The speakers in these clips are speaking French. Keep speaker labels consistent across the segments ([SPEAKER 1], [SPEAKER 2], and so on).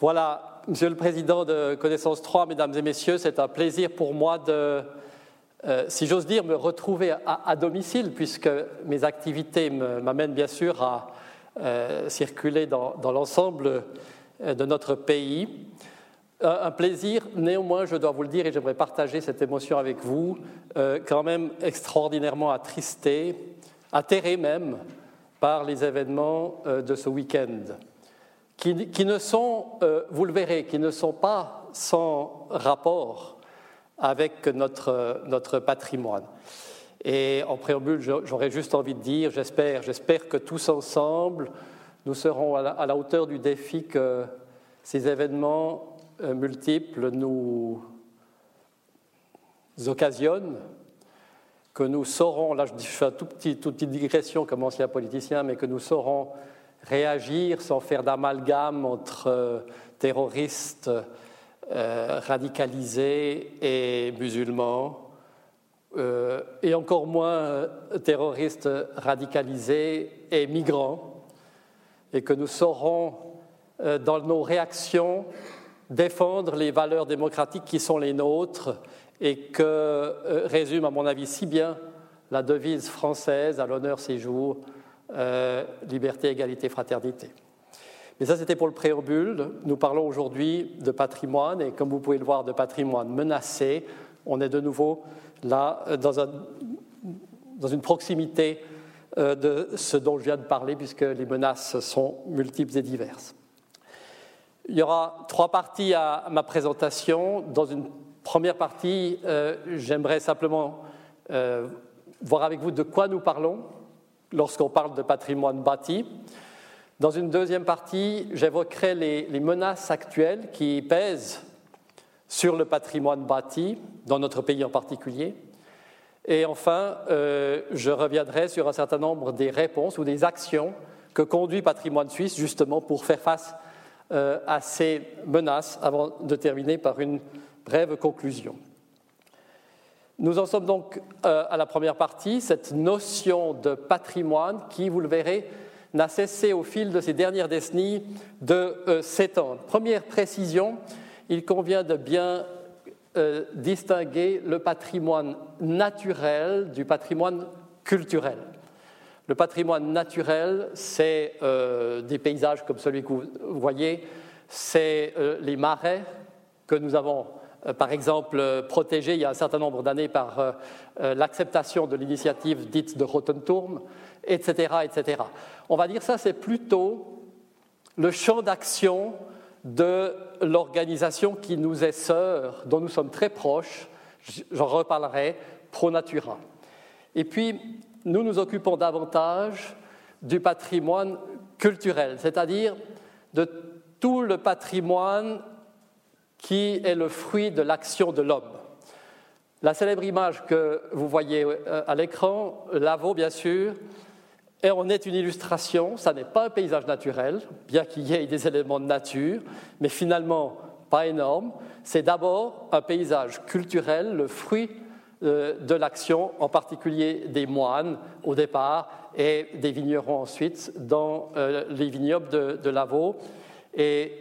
[SPEAKER 1] Voilà, Monsieur le Président de Connaissance 3, Mesdames et Messieurs, c'est un plaisir pour moi de, euh, si j'ose dire, me retrouver à, domicile, puisque mes activités m'amènent bien sûr à euh, circuler dans, l'ensemble euh, de notre pays. Un plaisir, néanmoins, je dois vous le dire, et j'aimerais partager cette émotion avec vous, quand même extraordinairement attristé, atterré même par les événements de ce week-end qui, ne sont, euh, vous le verrez, qui ne sont pas sans rapport avec notre, notre patrimoine. Et en préambule, j'aurais juste envie de dire, j'espère, j'espère que tous ensemble, nous serons à la, hauteur du défi que ces événements euh, multiples nous occasionnent, que nous saurons, là je fais une toute petite digression comme ancien politicien, mais que nous saurons réagir sans faire d'amalgame entre euh, terroristes euh, radicalisés et musulmans, euh, et encore moins terroristes radicalisés et migrants, et que nous saurons, dans nos réactions, défendre les valeurs démocratiques qui sont les nôtres et que résume, à mon avis, si bien la devise française à l'honneur ces jours euh, liberté, égalité, fraternité. Mais ça, c'était pour le préambule. Nous parlons aujourd'hui de patrimoine, et comme vous pouvez le voir, de patrimoine menacé. On est de nouveau là euh, dans, un, dans une proximité euh, de ce dont je viens de parler, puisque les menaces sont multiples et diverses. Il y aura trois parties à ma présentation. Dans une première partie, j'aimerais simplement voir avec vous de quoi nous parlons, lorsqu'on parle de patrimoine bâti. Dans une deuxième partie, j'évoquerai les, menaces actuelles qui pèsent sur le patrimoine bâti, dans notre pays en particulier. Et enfin, euh, je reviendrai sur un certain nombre des réponses ou des actions que conduit Patrimoine Suisse justement pour faire face euh, à ces menaces avant de terminer par une brève conclusion. Nous en sommes donc euh, à la première partie, cette notion de patrimoine qui, vous le verrez, n'a cessé au fil de ces dernières décennies de euh, s'étendre. Première précision, il convient de bien euh, distinguer le patrimoine naturel du patrimoine culturel. Le patrimoine naturel, c'est des paysages comme celui que vous voyez, c'est les marais que nous avons par exemple euh, protégé il y a un certain nombre d'années par euh, l'acceptation de l'initiative dite de Rotenturm, etc., etc. On va dire ça, c'est plutôt le champ d'action de l'organisation qui nous est sœur, dont nous sommes très proches, j'en reparlerai, Pro Natura. Et puis, nous nous occupons davantage du patrimoine culturel, c'est-à-dire de tout le patrimoine qui est le fruit de l'action de l'homme. La célèbre image que vous voyez euh, à l'écran, Lavaux bien sûr, et on est une illustration, ça n'est pas un paysage naturel, bien qu'il y ait des éléments de nature, mais finalement pas énorme. C'est d'abord un paysage culturel, le fruit euh, de l'action, en particulier des moines au départ et des vignerons ensuite dans euh, les vignobles de, de Lavaux. Et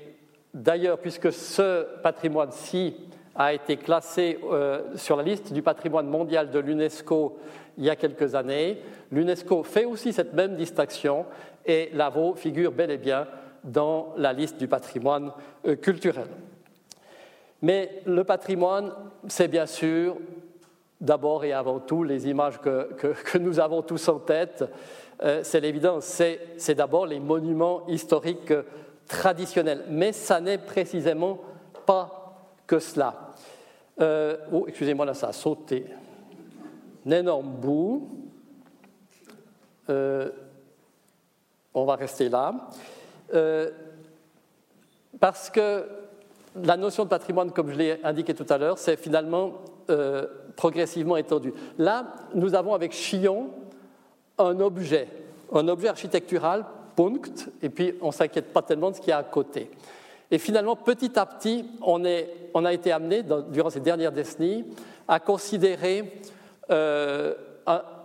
[SPEAKER 1] D'ailleurs, puisque ce patrimoine-ci a été classé euh, sur la liste du patrimoine mondial de l'UNESCO il y a quelques années, l'UNESCO fait aussi cette même distinction et Lavaux figure bel et bien dans la liste du patrimoine euh, culturel. Mais le patrimoine, c'est bien sûr d'abord et avant tout les images que, nous avons tous en tête. Euh, c'est l'évidence, c'est d'abord les monuments historiques traditionnel. Mais ça n'est précisément pas que cela. Euh, oh, excusez-moi, là, ça a sauté. Un énorme bout. Euh, on va rester là. Euh, parce que la notion de patrimoine, comme je l'ai indiqué tout à l'heure, c'est finalement progressivement étendue. Là, nous avons avec Chillon un objet, un objet architectural et puis on ne s'inquiète pas tellement de ce qu'il y a à côté. Et finalement, petit à petit, on a été amené, durant ces dernières décennies, à considérer euh,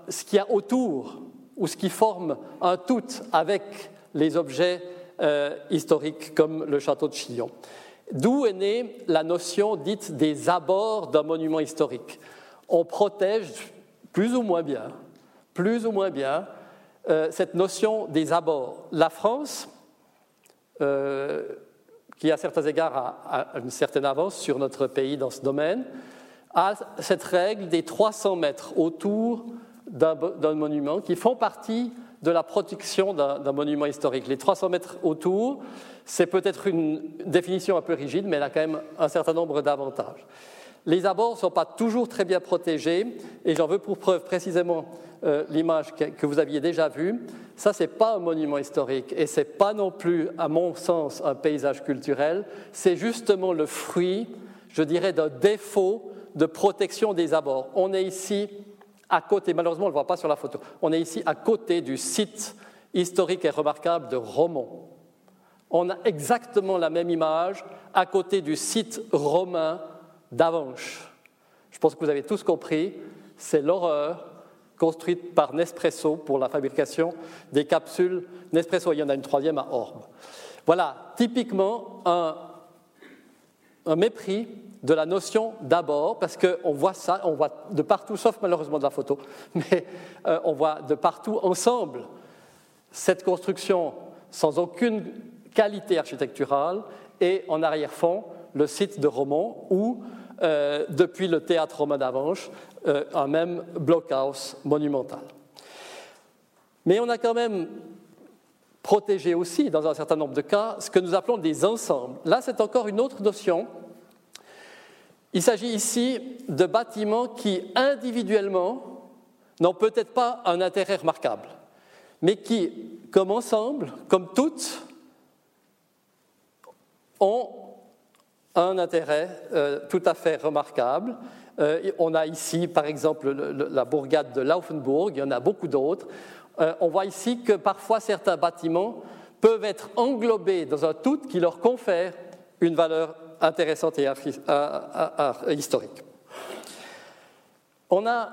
[SPEAKER 1] ce qu'il y a autour, ou ce qui forme un tout avec les objets euh, historiques comme le château de Chillon. D'où est née la notion dite des abords d'un monument historique. On protège plus ou moins bien, plus ou moins bien, euh, cette notion des abords. La France, euh, qui à certains égards a, une certaine avance sur notre pays dans ce domaine, a cette règle des 300 mètres autour d'un monument qui font partie de la protection d'un monument historique. Les 300 mètres autour, c'est peut-être une définition un peu rigide, mais elle a quand même un certain nombre d'avantages. Les abords ne sont pas toujours très bien protégés, et j'en veux pour preuve précisément euh, l'image que, vous aviez déjà vue. Ça, ce n'est pas un monument historique, et ce n'est pas non plus, à mon sens, un paysage culturel. C'est justement le fruit, je dirais, d'un défaut de protection des abords. On est ici à côté, malheureusement on ne le voit pas sur la photo, on est ici à côté du site historique et remarquable de Romont. On a exactement la même image à côté du site romain d'Avanches. Je pense que vous avez tous compris, c'est l'horreur construite par Nespresso pour la fabrication des capsules Nespresso. Il y en a une troisième à Orbe. Voilà, typiquement un, mépris de la notion d'abord, parce qu'on voit ça, on voit de partout, sauf malheureusement de la photo, mais euh, on voit de partout ensemble cette construction sans aucune qualité architecturale et en arrière-fond le site de Romont où, euh, depuis le théâtre romain d'Avanches, euh, un même blockhouse monumental. Mais on a quand même protégé aussi, dans un certain nombre de cas, ce que nous appelons des ensembles. Là, c'est encore une autre notion il s'agit ici de bâtiments qui, individuellement, n'ont peut-être pas un intérêt remarquable, mais qui, comme ensemble, comme toutes, ont un intérêt euh, tout à fait remarquable. Euh, on a ici, par exemple, la bourgade de Laufenburg, il y en a beaucoup d'autres. Euh, on voit ici que parfois certains bâtiments peuvent être englobés dans un tout qui leur confère une valeur intéressante et historique. On a,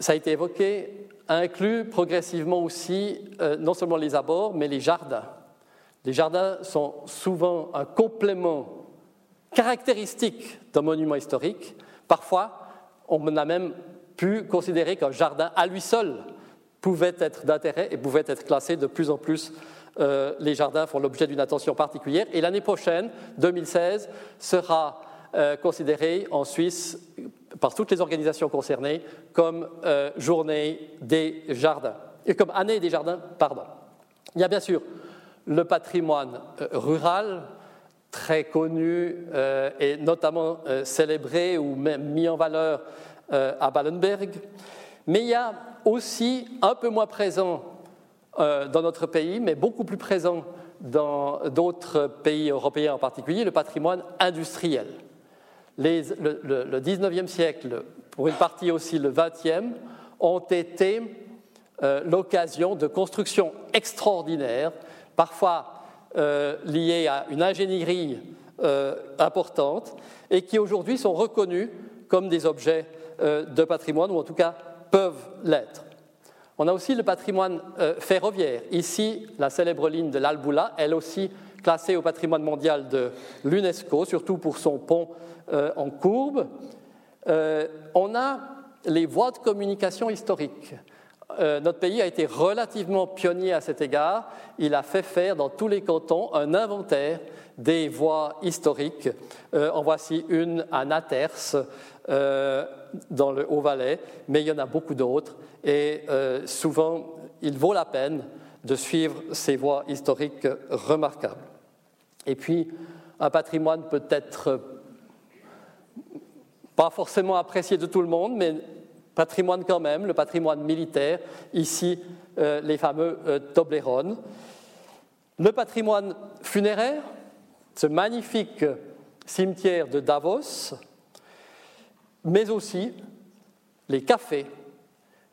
[SPEAKER 1] ça a été évoqué, inclus progressivement aussi non seulement les abords, mais les jardins. Les jardins sont souvent un complément caractéristique d'un monument historique. Parfois, on a même pu considérer qu'un jardin à lui seul pouvait être d'intérêt et pouvait être classé de plus en plus euh, les jardins font l'objet d'une attention particulière. Et l'année prochaine, 2016, sera euh, considérée en Suisse par toutes les organisations concernées comme euh, journée des jardins, et comme année des jardins, pardon. Il y a bien sûr le patrimoine rural, très connu et notamment célébré ou même mis en valeur à Ballenberg, mais il y a aussi un peu moins présent euh, dans notre pays, mais beaucoup plus présent dans d'autres pays européens en particulier, le patrimoine industriel. le, le, 19e siècle, pour une partie aussi le 20e, ont été euh, l'occasion de constructions extraordinaires, parfois euh, liées à une ingénierie importante, et qui aujourd'hui sont reconnus comme des objets de patrimoine, ou en tout cas peuvent l'être. On a aussi le patrimoine euh, ferroviaire. Ici, la célèbre ligne de l'Alboula, elle aussi classée au patrimoine mondial de l'UNESCO, surtout pour son pont euh, en courbe. Euh, on a les voies de communication historiques. Notre pays a été relativement pionnier à cet égard. Il a fait faire dans tous les cantons un inventaire des voies historiques. en voici une à Naters, dans le Haut-Valais, mais il y en a beaucoup d'autres. Et euh, souvent, il vaut la peine de suivre ces voies historiques remarquables. Et puis, un patrimoine peut-être pas forcément apprécié de tout le monde, mais patrimoine quand même, le patrimoine militaire, ici euh, les fameux euh, Toblerone. Le patrimoine funéraire, ce magnifique cimetière de Davos, mais aussi les cafés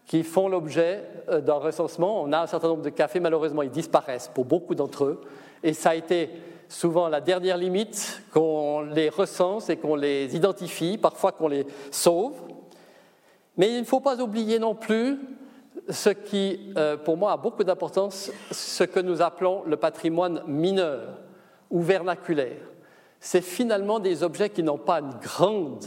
[SPEAKER 1] qui font l'objet euh, d'un recensement. On a un certain nombre de cafés, malheureusement, ils disparaissent pour beaucoup d'entre eux. Et ça a été souvent la dernière limite qu'on les recense et qu'on les identifie, parfois qu'on les sauve. Mais il ne faut pas oublier non plus ce qui, euh, pour moi, a beaucoup d'importance, ce que nous appelons le patrimoine mineur ou vernaculaire. C'est finalement des objets qui n'ont pas une grande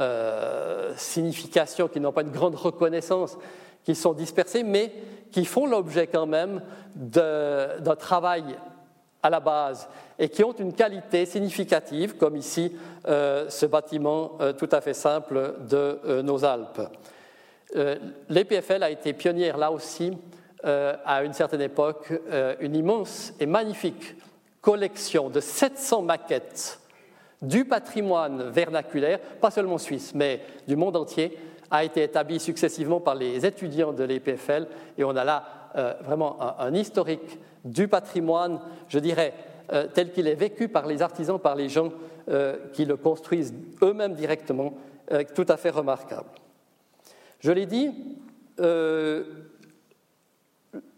[SPEAKER 1] euh, signification, qui n'ont pas une grande reconnaissance, qui sont dispersés, mais qui font l'objet quand même d'un travail à la base et qui ont une qualité significative, comme ici euh, ce bâtiment tout à fait simple de nos Alpes. Euh, L'EPFL a été pionnière là aussi, euh, à une certaine époque, euh, une immense et magnifique collection de 700 maquettes du patrimoine vernaculaire, pas seulement suisse, mais du monde entier, a été établie successivement par les étudiants de l'EPFL. Et on a là vraiment un, historique du patrimoine, je dirais, tel qu'il est vécu par les artisans, par les gens qui le construisent eux-mêmes directement, tout à fait remarquable. Je l'ai dit, euh,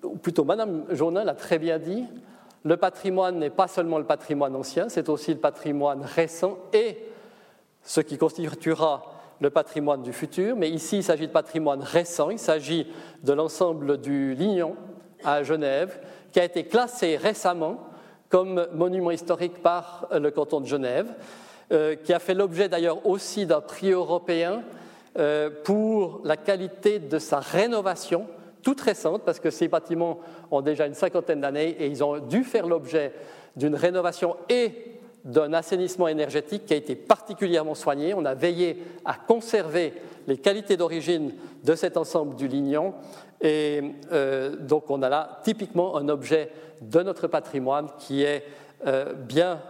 [SPEAKER 1] ou plutôt Madame Jaunin l'a très bien dit, le patrimoine n'est pas seulement le patrimoine ancien, c'est aussi le patrimoine récent et ce qui constituera le patrimoine du futur. Mais ici, il s'agit de patrimoine récent, il s'agit de l'ensemble du Lignon à Genève, qui a été classé récemment comme monument historique par le canton de Genève, euh, qui a fait l'objet d'ailleurs aussi d'un prix européen euh, pour la qualité de sa rénovation, toute récente, parce que ces bâtiments ont déjà une cinquantaine d'années et ils ont dû faire l'objet d'une rénovation et d'un assainissement énergétique qui a été particulièrement soigné. On a veillé à conserver les qualités d'origine de cet ensemble du Lignon. Et euh, donc on a là typiquement un objet de notre patrimoine qui est euh, bien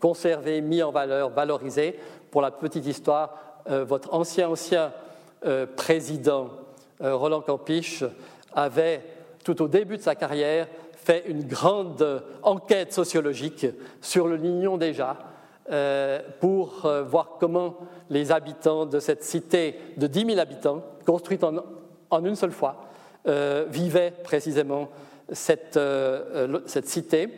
[SPEAKER 1] conservé, mis en valeur, valorisé. Pour la petite histoire, euh, votre ancien ancien euh, président euh, Roland Campiche avait, tout au début de sa carrière, une grande enquête sociologique sur le Lignon déjà, pour voir comment les habitants de cette cité de 10 000 habitants, construite en, une seule fois, vivaient précisément cette, cette cité.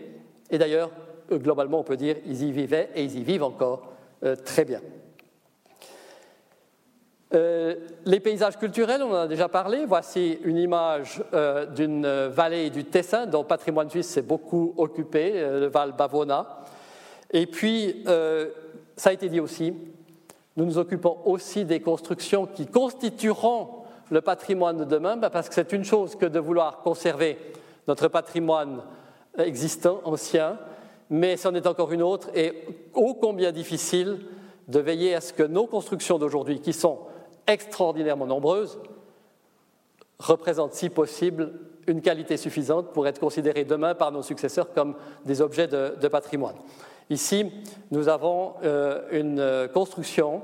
[SPEAKER 1] Et d'ailleurs, globalement, on peut dire ils y vivaient et ils y vivent encore très bien. Euh, les paysages culturels, on en a déjà parlé. Voici une image euh, d'une vallée du Tessin, dont le patrimoine suisse s'est beaucoup occupé, euh, le Val Bavona. Et puis, ça a été dit aussi, nous nous occupons aussi des constructions qui constitueront le patrimoine de demain, bah, parce que c'est une chose que de vouloir conserver notre patrimoine existant, ancien, mais c'en est encore une autre, et ô combien difficile de veiller à ce que nos constructions d'aujourd'hui, qui sont extraordinairement nombreuses, représentent, si possible, une qualité suffisante pour être considérées demain par nos successeurs comme des objets de, patrimoine. Ici, nous avons euh, une construction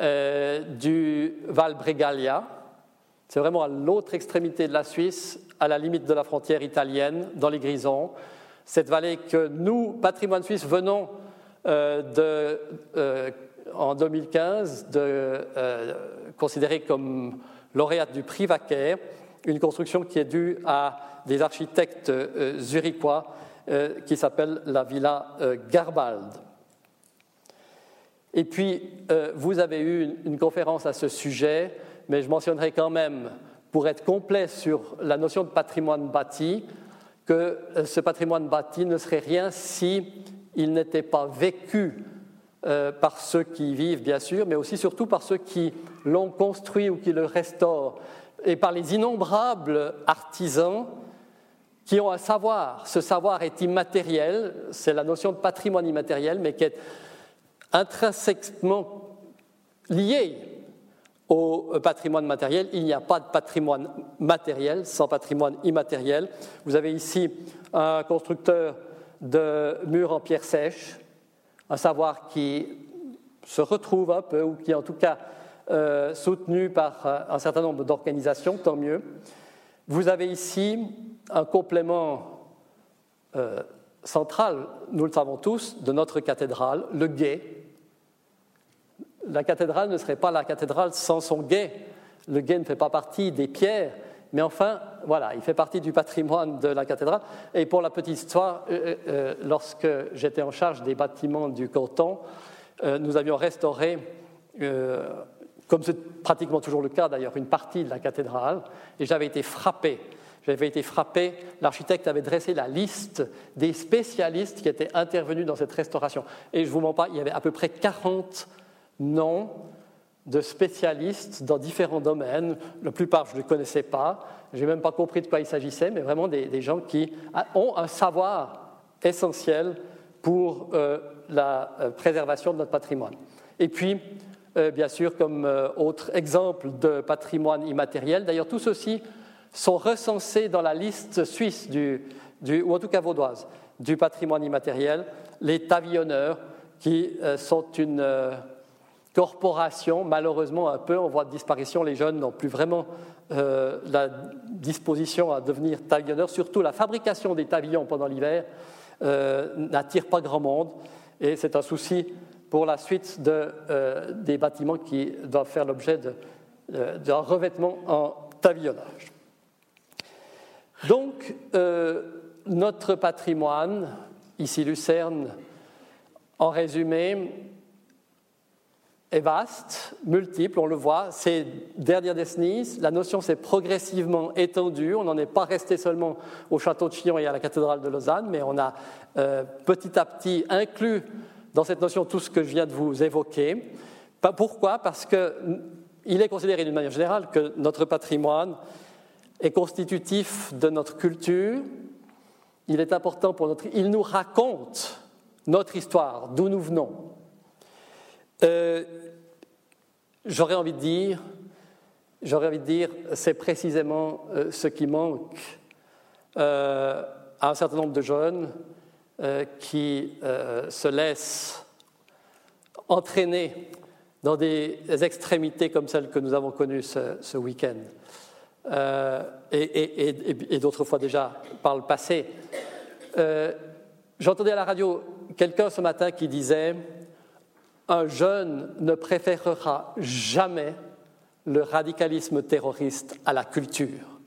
[SPEAKER 1] euh, du Val Bregalia. C'est vraiment à l'autre extrémité de la Suisse, à la limite de la frontière italienne, dans les Grisons. Cette vallée que nous, patrimoine suisse, venons euh, de en 2015 de euh, considérer comme lauréate du prix Vaquer une construction qui est due à des architectes euh, zurichois euh, qui s'appelle la Villa Garbald. Et puis, vous avez eu une, conférence à ce sujet, mais je mentionnerai quand même, pour être complet sur la notion de patrimoine bâti, que ce patrimoine bâti ne serait rien si il n'était pas vécu euh, par ceux qui vivent, bien sûr, mais aussi surtout par ceux qui l'ont construit ou qui le restaurent, et par les innombrables artisans qui ont un savoir. Ce savoir est immatériel, c'est la notion de patrimoine immatériel, mais qui est intrinsèquement lié au patrimoine matériel. Il n'y a pas de patrimoine matériel sans patrimoine immatériel. Vous avez ici un constructeur de murs en pierre sèche un savoir qui se retrouve un peu, ou qui est en tout cas euh, soutenu par euh, un certain nombre d'organisations, tant mieux. Vous avez ici un complément euh, central, nous le savons tous, de notre cathédrale, le guet. La cathédrale ne serait pas la cathédrale sans son guet. Le guet ne fait pas partie des pierres, mais enfin, voilà, il fait partie du patrimoine de la cathédrale. Et pour la petite histoire, euh, euh, euh, lorsque j'étais en charge des bâtiments du canton, nous avions restauré comme c'est pratiquement toujours le cas d'ailleurs, une partie de la cathédrale, et j'avais été frappé. J'avais été frappé, l'architecte avait dressé la liste des spécialistes qui étaient intervenus dans cette restauration. Et je ne vous mens pas, il y avait à peu près 40 noms de spécialistes dans différents domaines. La plupart, je ne les connaissais pas. Je n'ai même pas compris de quoi il s'agissait, mais vraiment des, gens qui ont un savoir essentiel pour euh, la euh, préservation de notre patrimoine. Et puis, euh, bien sûr, comme autre exemple de patrimoine immatériel, d'ailleurs, tout ceci sont recensés dans la liste suisse, ou en tout cas vaudoise, du patrimoine immatériel, les tavillonneurs, qui sont une corporation, malheureusement un peu en voie de disparition. Les jeunes n'ont plus vraiment euh, la disposition à devenir tavillonneurs. Surtout la fabrication des tavillons pendant l'hiver euh, n'attire pas grand monde et c'est un souci pour la suite euh, des bâtiments qui doivent faire l'objet d'un revêtement en tavillonnage. Donc, notre patrimoine, ici Lucerne, en résumé, est vaste, multiple, on le voit. Ces dernières décennies, la notion s'est progressivement étendue. On n'en est pas resté seulement au château de Chillon et à la cathédrale de Lausanne, mais on a euh, petit à petit inclus dans cette notion tout ce que je viens de vous évoquer. Pourquoi? Parce qu'il est considéré d'une manière générale que notre patrimoine est constitutif de notre culture. Il est important pour notre. Il nous raconte notre histoire, d'où nous venons. Euh, J'aurais envie de dire, j'aurais envie de dire, c'est précisément euh, ce qui manque euh, à un certain nombre de jeunes euh, qui se laissent entraîner dans des extrémités comme celles que nous avons connues ce, week-end, et, d'autres fois déjà par le passé. J'entendais à la radio quelqu'un ce matin qui disait un jeune ne préférera jamais le radicalisme terroriste à la culture.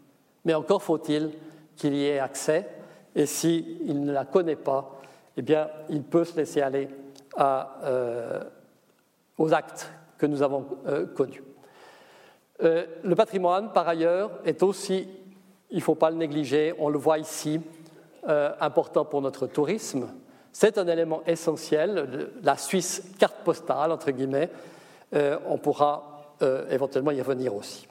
[SPEAKER 1] Mais encore faut-il qu'il y ait accès, et s'il ne la connaît pas, eh bien, il peut se laisser aller euh, aux actes que nous avons euh, connus. Euh, le patrimoine, par ailleurs, est aussi, il ne faut pas le négliger, on le voit ici, important pour notre tourisme. C'est un élément essentiel, la Suisse carte postale, entre guillemets. Euh, on pourra euh, éventuellement y revenir aussi.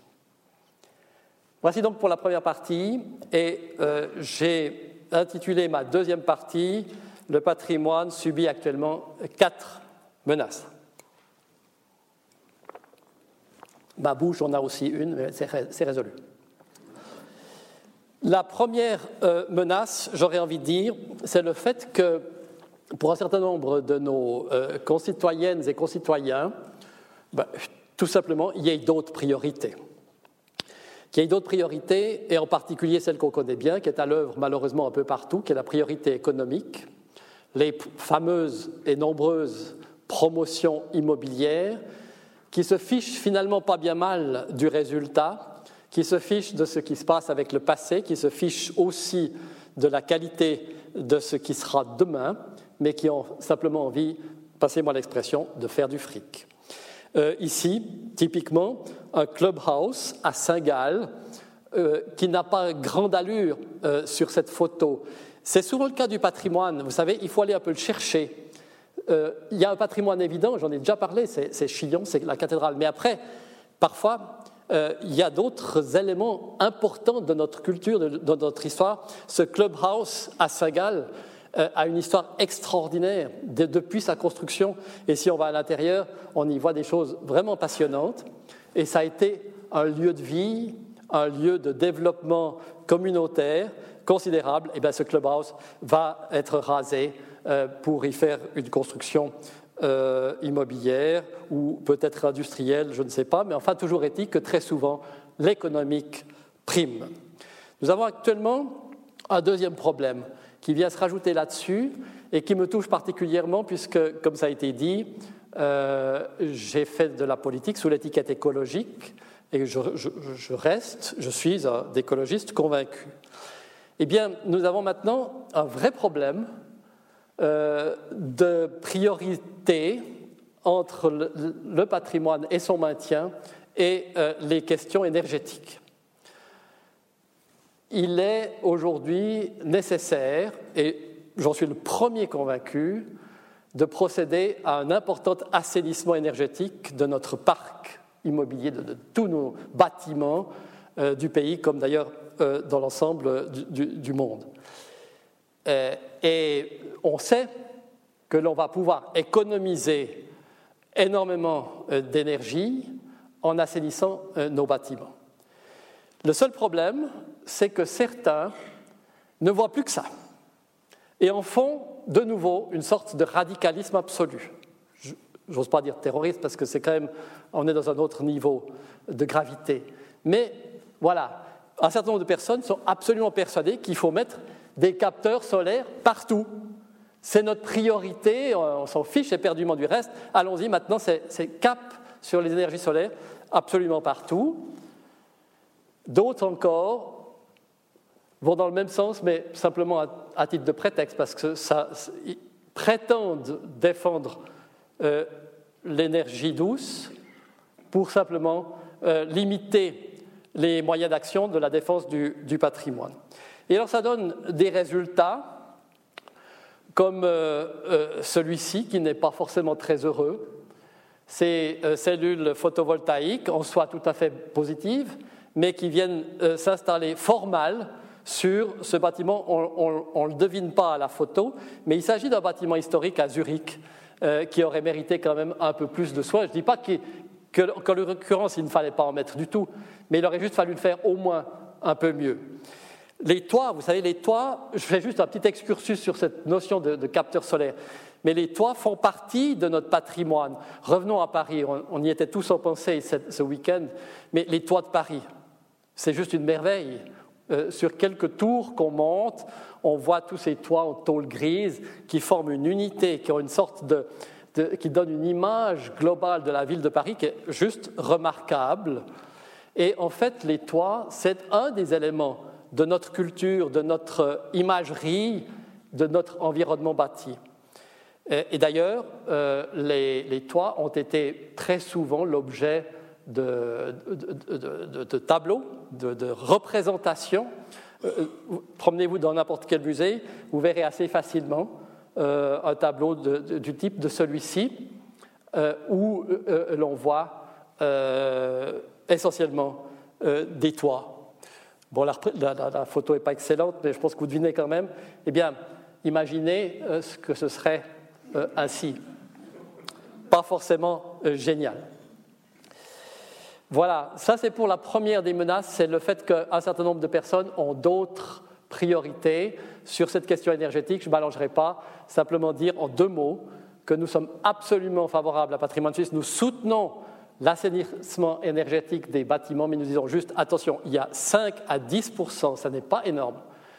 [SPEAKER 1] Voici donc pour la première partie, et euh, j'ai intitulé ma deuxième partie Le patrimoine subit actuellement quatre menaces. Ma bouche en a aussi une, mais c'est résolu. La première menace, j'aurais envie de dire, c'est le fait que pour un certain nombre de nos euh, concitoyennes et concitoyens, ben, tout simplement, il y a d'autres priorités. Qu'il y ait d'autres priorités, et en particulier celle qu'on connaît bien, qui est à l'œuvre malheureusement un peu partout, qui est la priorité économique, les fameuses et nombreuses promotions immobilières, qui se fichent finalement pas bien mal du résultat, qui se fichent de ce qui se passe avec le passé, qui se fichent aussi de la qualité de ce qui sera demain, mais qui ont simplement envie, passez-moi l'expression, de faire du fric. Euh, ici, typiquement, un clubhouse à Saint-Gall euh, qui n'a pas grande allure euh, sur cette photo. C'est souvent le cas du patrimoine. Vous savez, il faut aller un peu le chercher. il y a un patrimoine évident, j'en ai déjà parlé, c'est Chillon, c'est la cathédrale. Mais après, parfois, il y a d'autres éléments importants de notre culture, de, de, notre histoire. Ce clubhouse à Saint-Gall, a une histoire extraordinaire depuis sa construction. Et si on va à l'intérieur, on y voit des choses vraiment passionnantes. Et ça a été un lieu de vie, un lieu de développement communautaire considérable. Et bien ce clubhouse va être rasé euh, pour y faire une construction euh, immobilière ou peut-être industrielle, je ne sais pas. Mais enfin, toujours est-il que très souvent, l'économique prime. Nous avons actuellement un deuxième problème qui vient se rajouter là-dessus et qui me touche particulièrement puisque, comme ça a été dit, euh, j'ai fait de la politique sous l'étiquette écologique et je, reste, je suis un écologiste convaincu. Eh bien, nous avons maintenant un vrai problème euh, de priorité entre le, patrimoine et son maintien et euh, les questions énergétiques. Il est aujourd'hui nécessaire, et j'en suis le premier convaincu, de procéder à un important assainissement énergétique de notre parc immobilier, de, tous nos bâtiments euh, du pays, comme d'ailleurs euh, dans l'ensemble du, monde. et on sait que l'on va pouvoir économiser énormément euh, d'énergie en assainissant euh, nos bâtiments. Le seul problème, c'est que certains ne voient plus que ça et en font de nouveau une sorte de radicalisme absolu. J'ose pas dire terroriste parce que c'est quand même, on est dans un autre niveau de gravité. Mais voilà, un certain nombre de personnes sont absolument persuadées qu'il faut mettre des capteurs solaires partout c'est notre priorité, on s'en fiche éperdument du reste. Allons-y, maintenant, c'est cap sur les énergies solaires absolument partout. D'autres encore vont dans le même sens, mais simplement à, titre de prétexte, parce que ça, ils prétendent défendre euh, l'énergie douce pour simplement euh, limiter les moyens d'action de la défense du, du patrimoine. Et alors ça donne des résultats comme euh, celui-ci qui n'est pas forcément très heureux. Ces cellules photovoltaïques, en soi tout à fait positives, mais qui viennent s'installer fort mal sur ce bâtiment. On ne le devine pas à la photo, mais il s'agit d'un bâtiment historique à Zurich qui aurait mérité quand même un peu plus de soin. Je ne dis pas qu'en l'occurrence, il ne fallait pas en mettre du tout, mais il aurait juste fallu le faire au moins un peu mieux. Les toits, vous savez, les toits, je fais juste un petit excursus sur cette notion de, capteur solaire, mais les toits font partie de notre patrimoine. Revenons à Paris, on, y était tous en pensée ce week-end, mais les toits de Paris, c'est juste une merveille. Euh, sur quelques tours qu'on monte, on voit tous ces toits en tôle grise qui forment une unité, qui ont une sorte de, qui donne une image globale de la ville de Paris qui est juste remarquable. Et en fait, les toits, c'est un des éléments de notre culture, de notre imagerie, de notre environnement bâti. Et, d'ailleurs, euh, les, toits ont été très souvent l'objet de, tableaux, de, représentations. Euh, promenez-vous dans n'importe quel musée, vous verrez assez facilement euh, un tableau du type de celui-ci, où l'on voit essentiellement des toits Bon, la, photo n'est pas excellente, mais je pense que vous devinez quand même. Eh bien, imaginez euh, ce que ce serait euh, ainsi. Pas forcément euh, génial. Voilà, ça c'est pour la première des menaces, c'est le fait qu'un certain nombre de personnes ont d'autres priorités sur cette question énergétique. Je ne m'allongerai pas, simplement dire en deux mots que nous sommes absolument favorables à Patrimoine Suisse. Nous soutenons l'assainissement énergétique des bâtiments, mais nous disons juste attention, il y a 5 à 10% ça n'est pas énorme,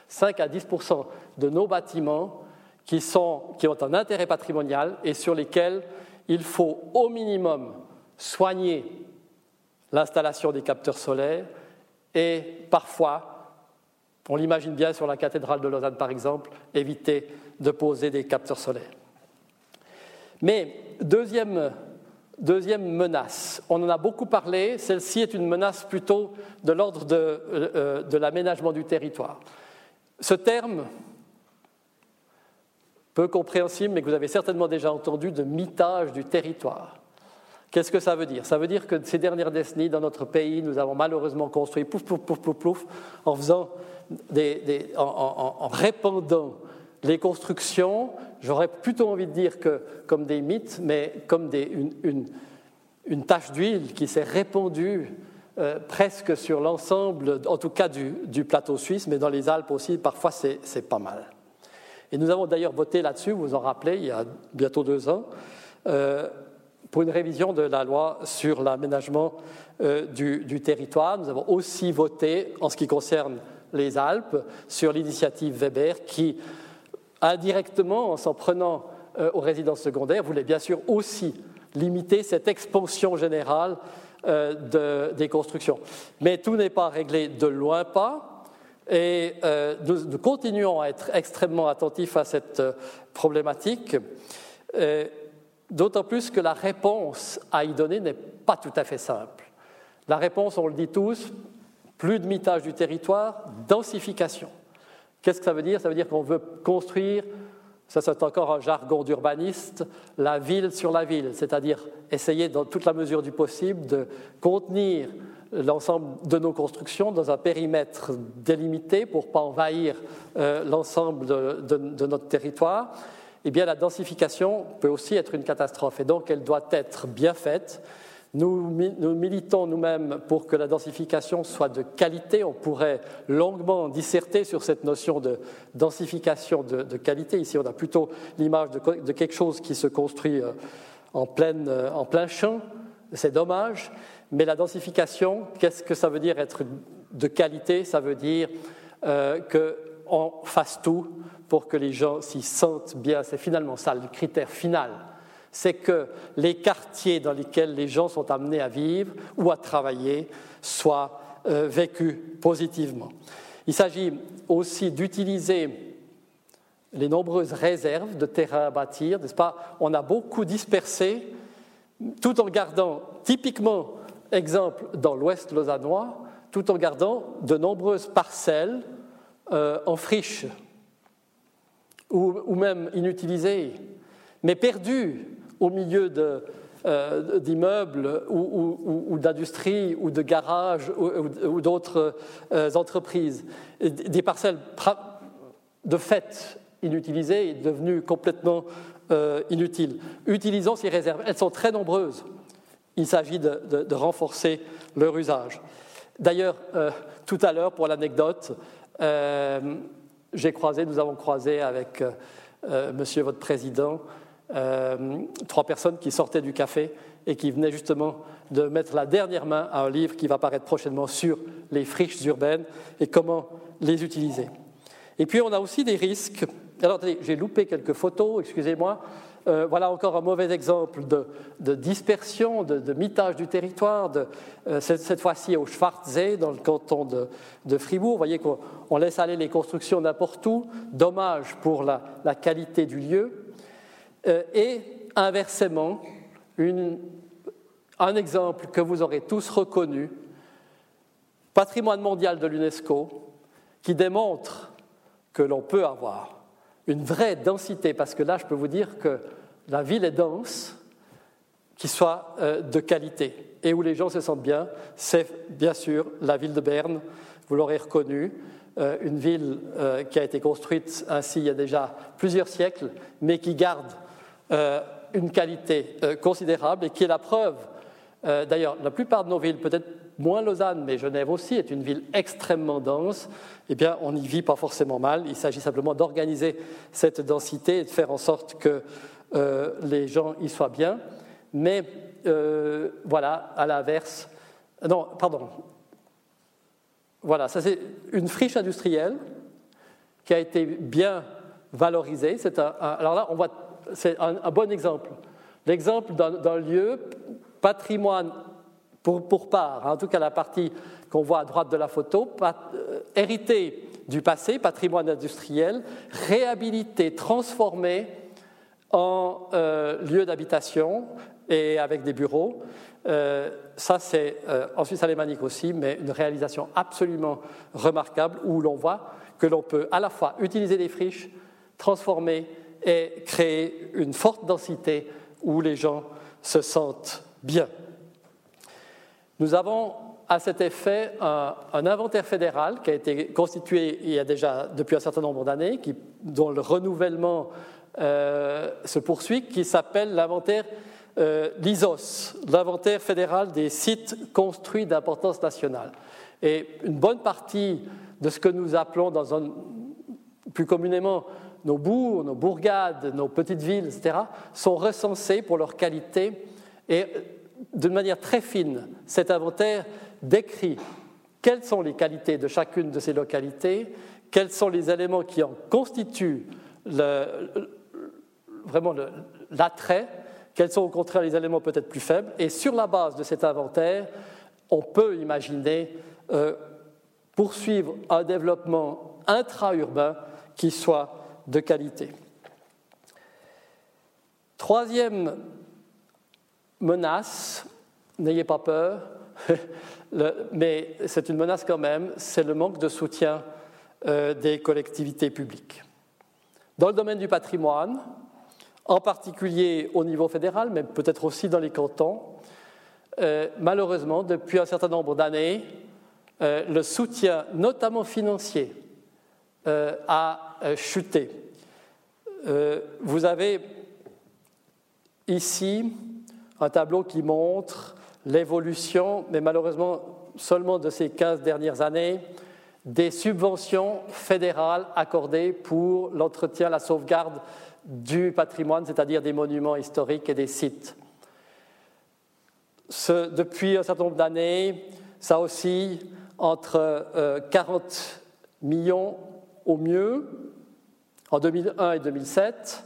[SPEAKER 1] 5 à 10% de nos bâtiments qui, sont, qui ont un intérêt patrimonial et sur lesquels il faut au minimum soigner l'installation des capteurs solaires et parfois, on l'imagine bien sur la cathédrale de Lausanne par exemple, éviter de poser des capteurs solaires. Mais deuxième menace, on en a beaucoup parlé, celle-ci est une menace plutôt de l'ordre de, euh, de l'aménagement du territoire. Ce terme, peu compréhensible, mais que vous avez certainement déjà entendu, de mitage du territoire. Qu'est-ce que ça veut dire? Ça veut dire que ces dernières décennies, dans notre pays, nous avons malheureusement construit pouf, pouf, pouf, pouf, pouf, en faisant des, en répandant les constructions, j'aurais plutôt envie de dire que comme des mythes, mais comme une, tache d'huile qui s'est répandue euh, presque sur l'ensemble, en tout cas du, plateau suisse, mais dans les Alpes aussi, parfois c'est pas mal. Et nous avons d'ailleurs voté là-dessus, vous vous en rappelez, il y a bientôt deux ans, euh, pour une révision de la loi sur l'aménagement euh, du, territoire. Nous avons aussi voté, en ce qui concerne les Alpes, sur l'initiative Weber qui indirectement, en s'en prenant euh, aux résidences secondaires, voulait bien sûr aussi limiter cette expansion générale euh, des constructions. Mais tout n'est pas réglé de loin pas, et nous, continuons à être extrêmement attentifs à cette problématique. D'autant plus que la réponse à y donner n'est pas tout à fait simple. La réponse, on le dit tous, plus de mitage du territoire, densification. Qu'est-ce que ça veut dire? Ça veut dire qu'on veut construire, ça c'est encore un jargon d'urbaniste, la ville sur la ville, c'est-à-dire essayer dans toute la mesure du possible de contenir l'ensemble de nos constructions dans un périmètre délimité pour ne pas envahir euh, l'ensemble de, notre territoire, eh bien la densification peut aussi être une catastrophe et donc elle doit être bien faite. Nous, militons nous-mêmes pour que la densification soit de qualité. On pourrait longuement disserter sur cette notion de densification de, qualité. Ici, on a plutôt l'image de, quelque chose qui se construit euh, euh, en plein champ. C'est dommage. Mais la densification, qu'est-ce que ça veut dire être de qualité? Ça veut dire euh, qu'on fasse tout pour que les gens s'y sentent bien. C'est finalement ça le critère final. C'est que les quartiers dans lesquels les gens sont amenés à vivre ou à travailler soient euh, vécus positivement. Il s'agit aussi d'utiliser les nombreuses réserves de terrain à bâtir, n'est-ce pas? On a beaucoup dispersé, tout en gardant typiquement exemple dans l'ouest lausannois, tout en gardant de nombreuses parcelles euh, en friche ou, même inutilisées, mais perdues au milieu euh, d'immeubles ou, d'industries ou de garages ou, d'autres euh, entreprises. Des parcelles de fait inutilisées et devenues complètement inutiles. Utilisons ces réserves. Elles sont très nombreuses il s'agit de, renforcer leur usage. D'ailleurs, euh, tout à l'heure, pour l'anecdote, euh, j'ai croisé, nous avons croisé avec euh, monsieur votre président trois personnes qui sortaient du café et qui venaient justement de mettre la dernière main à un livre qui va paraître prochainement sur les friches urbaines et comment les utiliser. Et puis on a aussi des risques. Alors attendez, j'ai loupé quelques photos, excusez-moi. Euh, voilà encore un mauvais exemple de, dispersion, de, mitage du territoire, euh, cette, fois-ci au Schwarzsee, dans le canton de, Fribourg. Vous voyez qu'on laisse aller les constructions n'importe où, dommage pour la, qualité du lieu. Euh, et inversement, un exemple que vous aurez tous reconnu, patrimoine mondial de l'UNESCO, qui démontre que l'on peut avoir une vraie densité, parce que là, je peux vous dire que la ville est dense, qui soit euh, de qualité et où les gens se sentent bien, c'est bien sûr la ville de Berne, vous l'aurez reconnu, euh, une ville euh, qui a été construite ainsi il y a déjà plusieurs siècles, mais qui garde une qualité considérable et qui est la preuve. D'ailleurs, la plupart de nos villes, peut-être moins Lausanne, mais Genève aussi, est une ville extrêmement dense. Eh bien, on n'y vit pas forcément mal. Il s'agit simplement d'organiser cette densité et de faire en sorte que euh, les gens y soient bien. Mais euh, voilà, à l'inverse, non, pardon. Voilà, ça c'est une friche industrielle qui a été bien valorisée. C'est un, alors là, on voit, c'est un, bon exemple. L'exemple d'un lieu patrimoine pour, part, en tout cas la partie qu'on voit à droite de la photo, euh, hérité du passé, patrimoine industriel, réhabilité, transformé en euh, lieu d'habitation et avec des bureaux. Euh, ça, c'est en Suisse alémanique aussi, mais une réalisation absolument remarquable où l'on voit que l'on peut à la fois utiliser des friches, transformer et créer une forte densité où les gens se sentent bien. Nous avons à cet effet un, inventaire fédéral qui a été constitué il y a déjà depuis un certain nombre d'années, dont le renouvellement euh, se poursuit, qui s'appelle l'inventaire euh, l'ISOS, l'inventaire fédéral des sites construits d'importance nationale. Et une bonne partie de ce que nous appelons plus communément nos bourgs, nos bourgades, nos petites villes, etc., sont recensés pour leur qualité et de manière très fine, cet inventaire décrit quelles sont les qualités de chacune de ces localités, quels sont les éléments qui en constituent vraiment l'attrait, quels sont au contraire les éléments peut-être plus faibles, et sur la base de cet inventaire, on peut imaginer euh, poursuivre un développement intra-urbain qui soit de qualité. Troisième menace, n'ayez pas peur, mais c'est une menace quand même, c'est le manque de soutien euh, des collectivités publiques. Dans le domaine du patrimoine, en particulier au niveau fédéral, mais peut-être aussi dans les cantons, euh, malheureusement, depuis un certain nombre d'années, euh, le soutien, notamment financier, a chuté. vous avez ici un tableau qui montre l'évolution, mais malheureusement seulement de ces 15 dernières années, des subventions fédérales accordées pour l'entretien, la sauvegarde du patrimoine, c'est-à-dire des monuments historiques et des sites. depuis un certain nombre d'années, ça oscille entre 40 euh, millions au mieux en 2001 et 2007,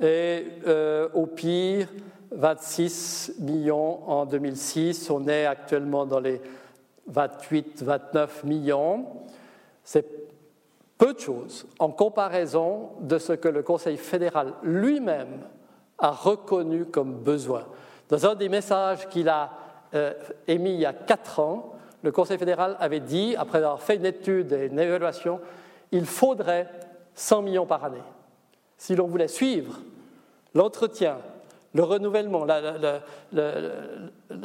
[SPEAKER 1] et euh, au pire 26 millions en 2006. On est actuellement dans les 28-29 millions. C'est peu de choses en comparaison de ce que le Conseil fédéral lui-même a reconnu comme besoin. Dans un des messages qu'il a euh, émis il y a quatre ans, le Conseil fédéral avait dit, après avoir fait une étude et une évaluation, il faudrait 100 millions par année. Si l'on voulait suivre l'entretien le renouvellement, la,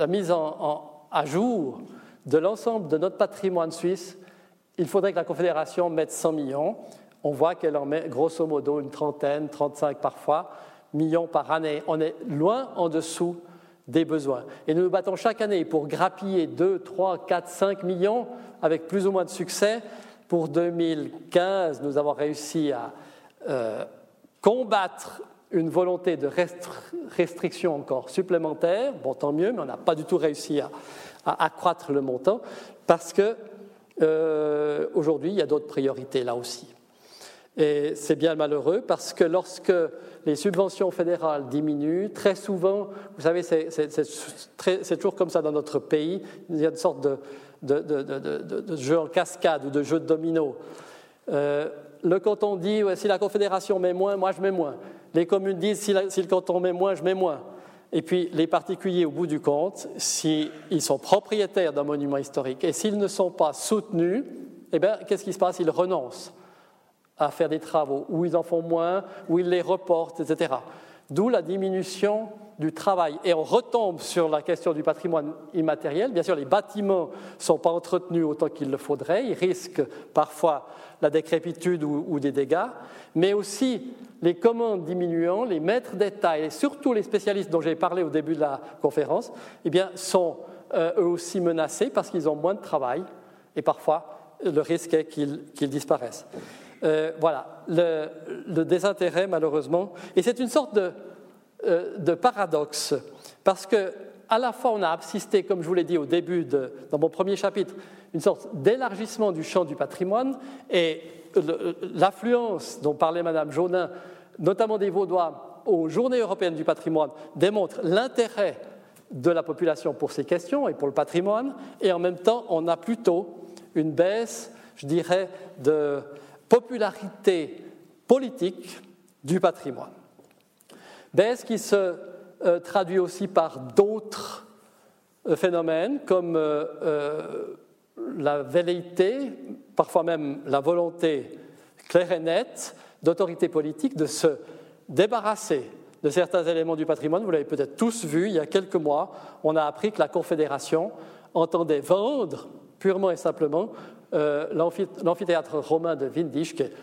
[SPEAKER 1] mise à jour de l'ensemble de notre patrimoine suisse, il faudrait que la Confédération mette 100 millions. On voit qu'elle en met grosso modo une trentaine, 35 parfois, millions par année. On est loin en dessous des besoins. Et nous nous battons chaque année pour grappiller 2, 3, 4, 5 millions avec plus ou moins de succès. Pour 2015, nous avons réussi à euh, combattre une volonté de restriction encore supplémentaire. Bon, tant mieux, mais on n'a pas du tout réussi à, accroître le montant parce que euh, aujourd'hui, il y a d'autres priorités là aussi. Et c'est bien malheureux parce que lorsque les subventions fédérales diminuent, très souvent, vous savez, c'est toujours comme ça dans notre pays, il y a une sorte de, de, jeu en cascade ou de jeu de domino. Euh, le canton dit si la Confédération met moins, moi je mets moins. Les communes disent si, le canton met moins, je mets moins. Et puis les particuliers, au bout du compte, s'ils sont propriétaires d'un monument historique et s'ils ne sont pas soutenus, eh bien, qu'est-ce qui se passe? Ils renoncent à faire des travaux, ou ils en font moins, ou ils les reportent, etc. D'où la diminution du travail. Et on retombe sur la question du patrimoine immatériel. Bien sûr, les bâtiments ne sont pas entretenus autant qu'il le faudrait. Ils risquent parfois la décrépitude ou, des dégâts. Mais aussi les commandes diminuant, les maîtres d'état et surtout les spécialistes dont j'ai parlé au début de la conférence, eh bien, sont euh, eux aussi menacés parce qu'ils ont moins de travail et parfois le risque est qu'ils disparaissent. Euh, voilà, le, désintérêt malheureusement. Et c'est une sorte de, de, paradoxe parce que à la fois on a assisté, comme je vous l'ai dit au début, de, dans mon premier chapitre, une sorte d'élargissement du champ du patrimoine et l'affluence dont parlait Madame Jaunin, notamment des Vaudois, aux Journées européennes du patrimoine, démontre l'intérêt de la population pour ces questions et pour le patrimoine, et en même temps, on a plutôt une baisse, je dirais, de popularité politique du patrimoine. Baisse qui se euh, traduit aussi par d'autres euh, phénomènes comme euh, la velléité, parfois même la volonté claire et nette d'autorités politiques de se débarrasser de certains éléments du patrimoine. Vous l'avez peut-être tous vu, il y a quelques mois, on a appris que la Confédération entendait vendre purement et simplement l'amphithéâtre romain de Windisch, qui est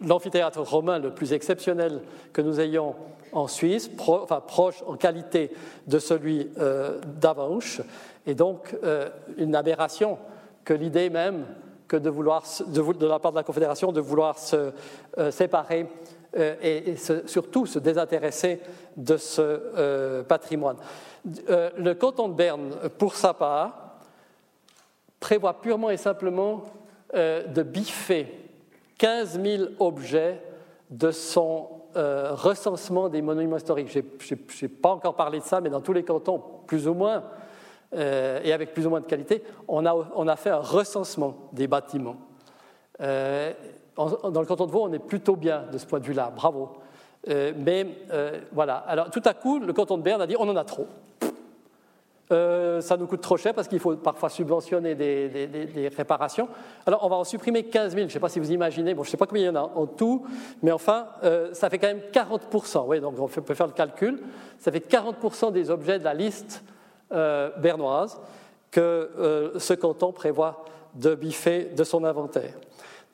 [SPEAKER 1] l'amphithéâtre romain le plus exceptionnel que nous ayons en Suisse, proche en qualité de celui euh, d'Avanches, et donc euh, une aberration que l'idée même que de vouloir, de, la part de la Confédération, de vouloir se séparer et, surtout se désintéresser de ce patrimoine. le canton de Berne, pour sa part, prévoit purement et simplement euh, de biffer 15 000 objets de son euh, recensement des monuments historiques. Je n'ai pas encore parlé de ça, mais dans tous les cantons, plus ou moins, euh, et avec plus ou moins de qualité, on a, on a fait un recensement des bâtiments. dans le canton de Vaud, on est plutôt bien de ce point de vue-là, bravo. mais voilà. Alors tout à coup, le canton de Berne a dit on en a trop. Euh, ça nous coûte trop cher parce qu'il faut parfois subventionner des, réparations. Alors on va en supprimer 15 000, je ne sais pas si vous imaginez, bon, je ne sais pas combien il y en a en tout, mais enfin, euh, ça fait quand même 40%. Oui, donc on peut faire le calcul. Ça fait 40% des objets de la liste euh, bernoise que ce canton prévoit de biffer de son inventaire.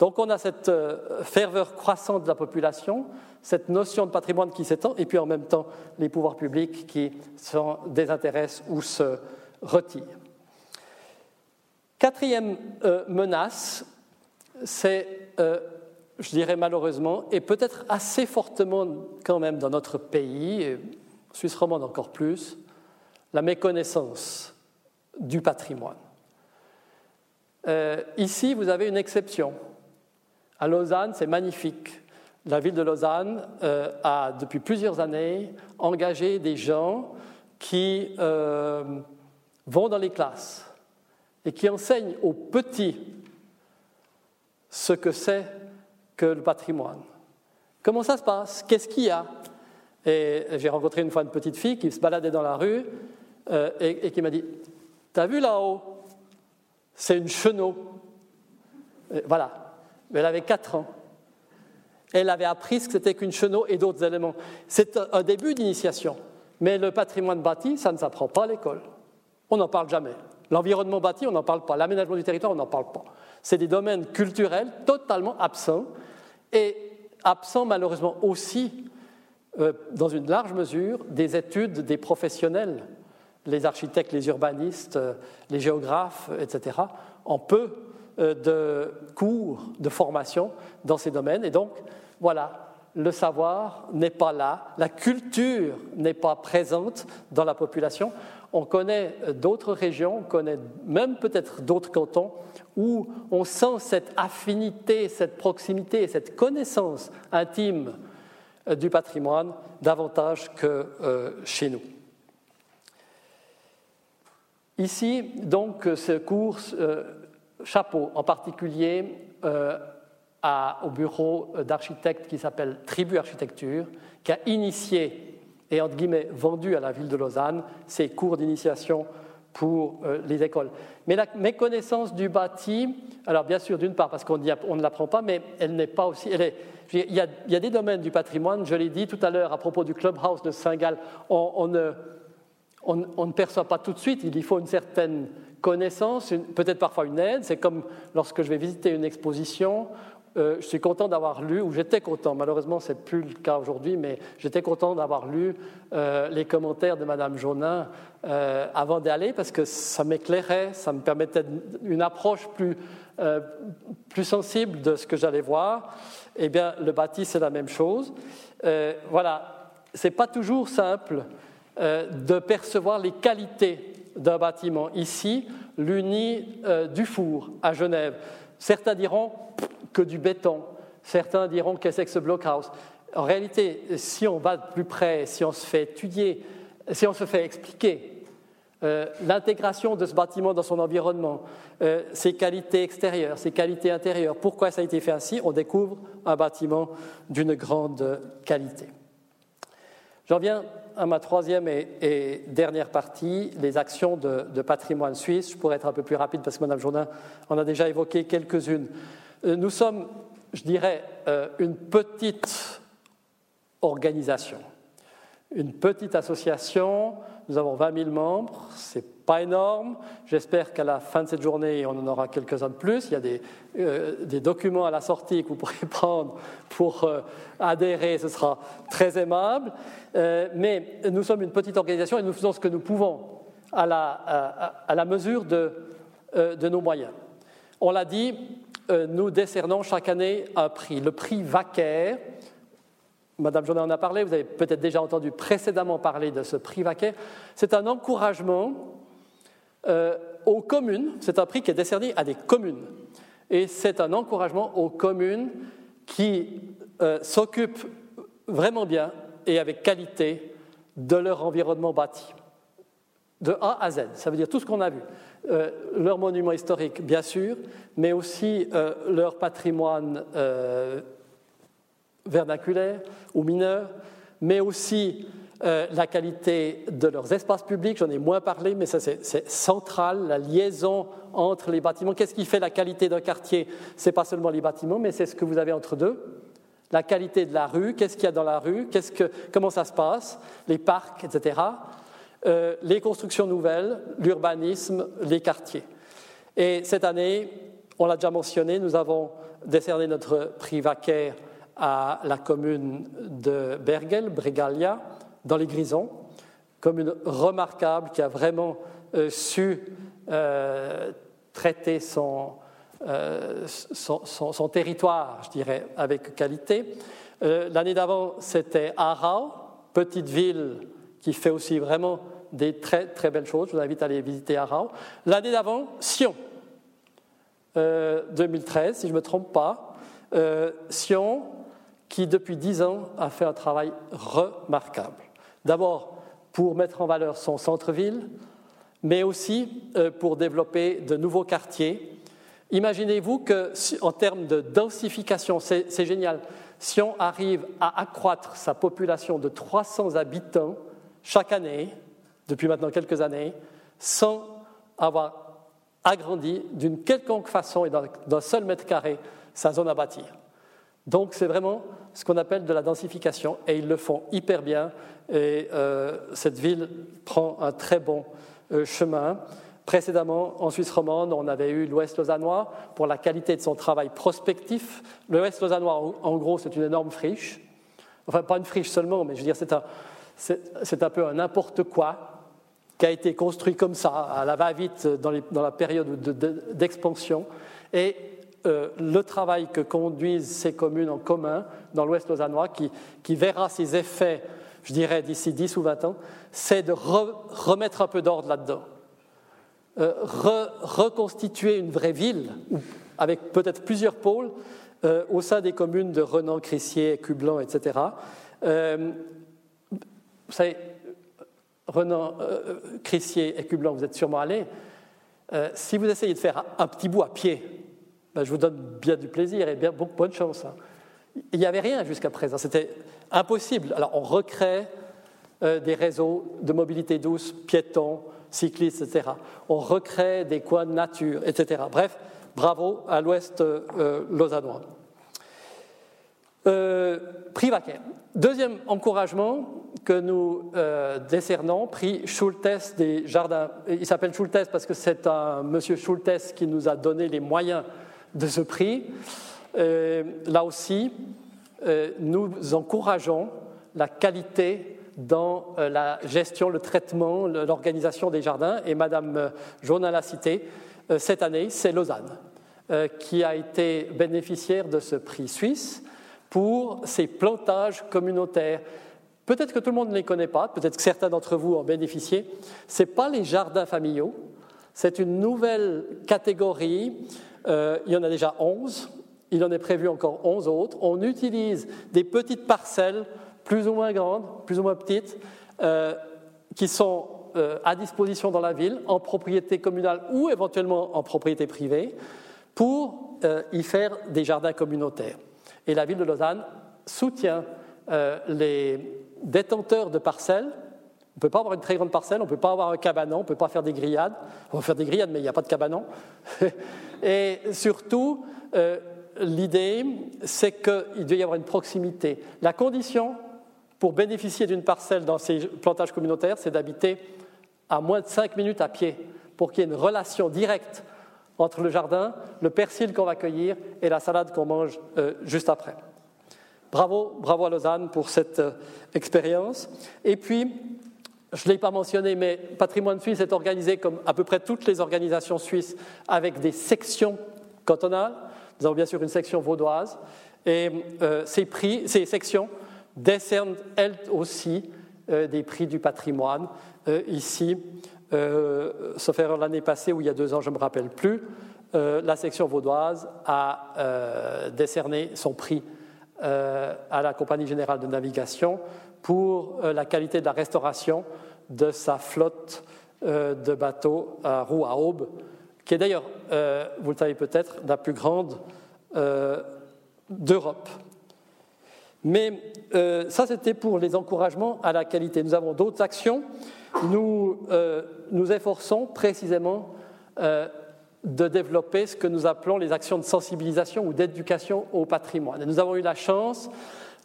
[SPEAKER 1] Donc on a cette ferveur croissante de la population, cette notion de patrimoine qui s'étend, et puis en même temps les pouvoirs publics qui s'en désintéressent ou se retirent. Quatrième euh, menace, c'est, euh, je dirais malheureusement, et peut-être assez fortement quand même dans notre pays, et Suisse romande encore plus, la méconnaissance du patrimoine. Euh, ici, vous avez une exception. À Lausanne, c'est magnifique la ville de Lausanne euh, a, depuis plusieurs années, engagé des gens qui euh, vont dans les classes et qui enseignent aux petits ce que c'est que le patrimoine. Comment ça se passe? Qu'est-ce qu'il y a? Et j'ai rencontré une fois une petite fille qui se baladait dans la rue euh, et, et, qui m'a dit T'as vu là-haut? C'est une chenot. voilà. Elle avait 4 ans. Elle avait appris ce que c'était qu'une chenot et d'autres éléments. C'est un début d'initiation. Mais le patrimoine bâti, ça ne s'apprend pas à l'école. On n'en parle jamais. L'environnement bâti, on n'en parle pas. L'aménagement du territoire, on n'en parle pas. C'est des domaines culturels totalement absents et absents malheureusement aussi, euh, dans une large mesure, des études des professionnels, les architectes, les urbanistes, euh, les géographes, etc. En peu euh, de cours de formation dans ces domaines. Et donc, voilà, le savoir n'est pas là, la culture n'est pas présente dans la population. On connaît d'autres régions, on connaît même peut-être d'autres cantons où on sent cette affinité, cette proximité, cette connaissance intime euh, du patrimoine davantage que euh, chez nous. Ici, donc, ce cours, euh, chapeau en particulier au bureau d'architectes qui s'appelle Tribu Architecture, qui a initié et entre guillemets vendu à la ville de Lausanne ces cours d'initiation pour euh, les écoles. Mais la méconnaissance du bâti, alors bien sûr d'une part parce qu'on ne l'apprend pas, mais elle n'est pas aussi... Il, y a, des domaines du patrimoine, je l'ai dit tout à l'heure à propos du clubhouse de Saint-Gall, on, on, ne, perçoit pas tout de suite, il y faut une certaine connaissance, peut-être parfois une aide. C'est comme lorsque je vais visiter une exposition, euh, je suis content d'avoir lu, ou j'étais content, malheureusement ce n'est plus le cas aujourd'hui, mais j'étais content d'avoir lu euh, les commentaires de Madame Jaunin euh, avant d'aller, parce que ça m'éclairait, ça me permettait une approche plus, plus sensible de ce que j'allais voir. Eh bien, le bâti, c'est la même chose. voilà, ce n'est pas toujours simple de percevoir les qualités d'un bâtiment. Ici, l'Uni du Four à Genève. Certains diront que du béton. Certains diront qu'est-ce que ce blockhouse En réalité, si on va plus près, si on se fait étudier, si on se fait expliquer euh, l'intégration de ce bâtiment dans son environnement, euh, ses qualités extérieures, ses qualités intérieures, pourquoi ça a été fait ainsi, on découvre un bâtiment d'une grande qualité. J'en viens à ma troisième et, dernière partie, les actions de, de, patrimoine suisse. Je pourrais être un peu plus rapide parce que Mme Jourdain en a déjà évoqué quelques-unes. Euh, nous sommes, je dirais, euh, une petite organisation, une petite association. Nous avons 20 000 membres, c'est pas énorme. J'espère qu'à la fin de cette journée, on en aura quelques-uns de plus. Il y a des, euh, documents à la sortie que vous pourrez prendre pour adhérer, ce sera très aimable. mais nous sommes une petite organisation et nous faisons ce que nous pouvons à la, mesure de, nos moyens. On l'a dit, euh, nous décernons chaque année un prix, le prix Vaquer. Madame Journal en a parlé, vous avez peut-être déjà entendu précédemment parler de ce prix Vaquer. C'est un encouragement euh, aux communes, c'est un prix qui est décerné à des communes. Et c'est un encouragement aux communes qui euh, s'occupent vraiment bien et avec qualité de leur environnement bâti, de A à Z. Ça veut dire tout ce qu'on a vu. Euh, leur monument historique, bien sûr, mais aussi leur patrimoine vernaculaires ou mineurs, mais aussi euh, la qualité de leurs espaces publics, j'en ai moins parlé, mais ça c'est central, la liaison entre les bâtiments. Qu'est-ce qui fait la qualité d'un quartier? Ce n'est pas seulement les bâtiments, mais c'est ce que vous avez entre deux. La qualité de la rue, qu'est-ce qu'il y a dans la rue, comment ça se passe, les parcs, etc. Euh, les constructions nouvelles, l'urbanisme, les quartiers. Et cette année, on l'a déjà mentionné, nous avons décerné notre prix Vaquer à la commune de Bergel, Bregalia, dans les Grisons, comme une remarquable qui a vraiment euh, su euh, traiter euh, son, son, territoire, je dirais, avec qualité. L'année d'avant, c'était Arau, petite ville qui fait aussi vraiment des très très belles choses. Je vous invite à aller visiter Arau. L'année d'avant, Sion, 2013, si je ne me trompe pas. Sion, qui depuis dix ans a fait un travail remarquable. D'abord pour mettre en valeur son centre-ville, mais aussi euh, pour développer de nouveaux quartiers. Imaginez-vous qu'en termes de densification, c'est génial, si on arrive à accroître sa population de 300 habitants chaque année, depuis maintenant quelques années, sans avoir agrandi d'une quelconque façon et d'un seul mètre carré sa zone à bâtir. Donc c'est vraiment ce qu'on appelle de la densification et ils le font hyper bien et euh, cette ville prend un très bon euh, chemin. Précédemment, en Suisse romande, on avait eu l'Ouest lausannois pour la qualité de son travail prospectif. L'Ouest lausannois, en gros, c'est une énorme friche. Enfin, pas une friche seulement, mais je veux dire, c'est un, c'est, un peu un n'importe quoi qui a été construit comme ça, à la va-vite, dans, dans la période d'expansion. Et euh, le travail que conduisent ces communes en commun dans l'Ouest lausannois, qui, verra ses effets je dirais d'ici 10 ou 20 ans, c'est de remettre un peu d'ordre là-dedans. Euh, reconstituer une vraie ville, avec peut-être plusieurs pôles, euh, au sein des communes de Renan, Crissier, Cublan, etc. Vous savez, Renan, Crissier et Cublan, vous êtes sûrement allés. si vous essayez de faire un petit bout à pied, ben, je vous donne bien du plaisir et bien bonne chance. Hein. Il n'y avait rien jusqu'à présent. C'était impossible. Alors on recrée euh, des réseaux de mobilité douce, piétons, cyclistes, etc. On recrée des coins de nature, etc. Bref, bravo à l'ouest euh, lausannois. Euh, prix Vaquer. Deuxième encouragement que nous euh, décernons, prix Schultes des jardins. Il s'appelle Schultes parce que c'est un monsieur Schultes qui nous a donné les moyens de ce prix. là aussi, euh, nous encourageons la qualité dans euh, la gestion, le traitement, l'organisation des jardins. Et Madame euh, Jaune l'a cité, cette année, c'est Lausanne qui a été bénéficiaire de ce prix suisse pour ses plantages communautaires. Peut-être que tout le monde ne les connaît pas, peut-être que certains d'entre vous en bénéficient. Ce pas les jardins familiaux, c'est une nouvelle catégorie. il y en a déjà 11 il en est prévu encore 11 autres. On utilise des petites parcelles, plus ou moins grandes, plus ou moins petites, euh, qui sont euh, à disposition dans la ville, en propriété communale ou éventuellement en propriété privée, pour euh, y faire des jardins communautaires. Et la ville de Lausanne soutient les détenteurs de parcelles. Ne peut pas avoir une très grande parcelle, on ne peut pas avoir un cabanon, on ne peut pas faire des grillades. On va faire des grillades, mais il n'y a pas de cabanon. Et surtout, l'idée, c'est qu'il doit y avoir une proximité. La condition pour bénéficier d'une parcelle dans ces plantages communautaires, c'est d'habiter à moins de 5 minutes à pied pour qu'il y ait une relation directe entre le jardin, le persil qu'on va cueillir et la salade qu'on mange euh, juste après. Bravo, bravo à Lausanne pour cette euh, expérience. Et puis, je ne l'ai pas mentionné, mais Patrimoine suisse est organisé comme à peu près toutes les organisations suisses avec des sections cantonales. Nous avons bien sûr une section vaudoise, et euh, ces, prix, ces sections décernent elles aussi euh, des prix du patrimoine. Euh, ici, sauf l'année passée ou il y a deux ans, je ne me rappelle plus, la section vaudoise a décerné son prix à la Compagnie générale de navigation pour la qualité de la restauration de sa flotte de bateaux à roues à aube qui est d'ailleurs, euh, vous le savez peut-être, la plus grande euh, d'Europe. Mais euh, ça, c'était pour les encouragements à la qualité. Nous avons d'autres actions. Nous euh, nous efforçons précisément euh, de développer ce que nous appelons les actions de sensibilisation ou d'éducation au patrimoine. Nous avons eu la chance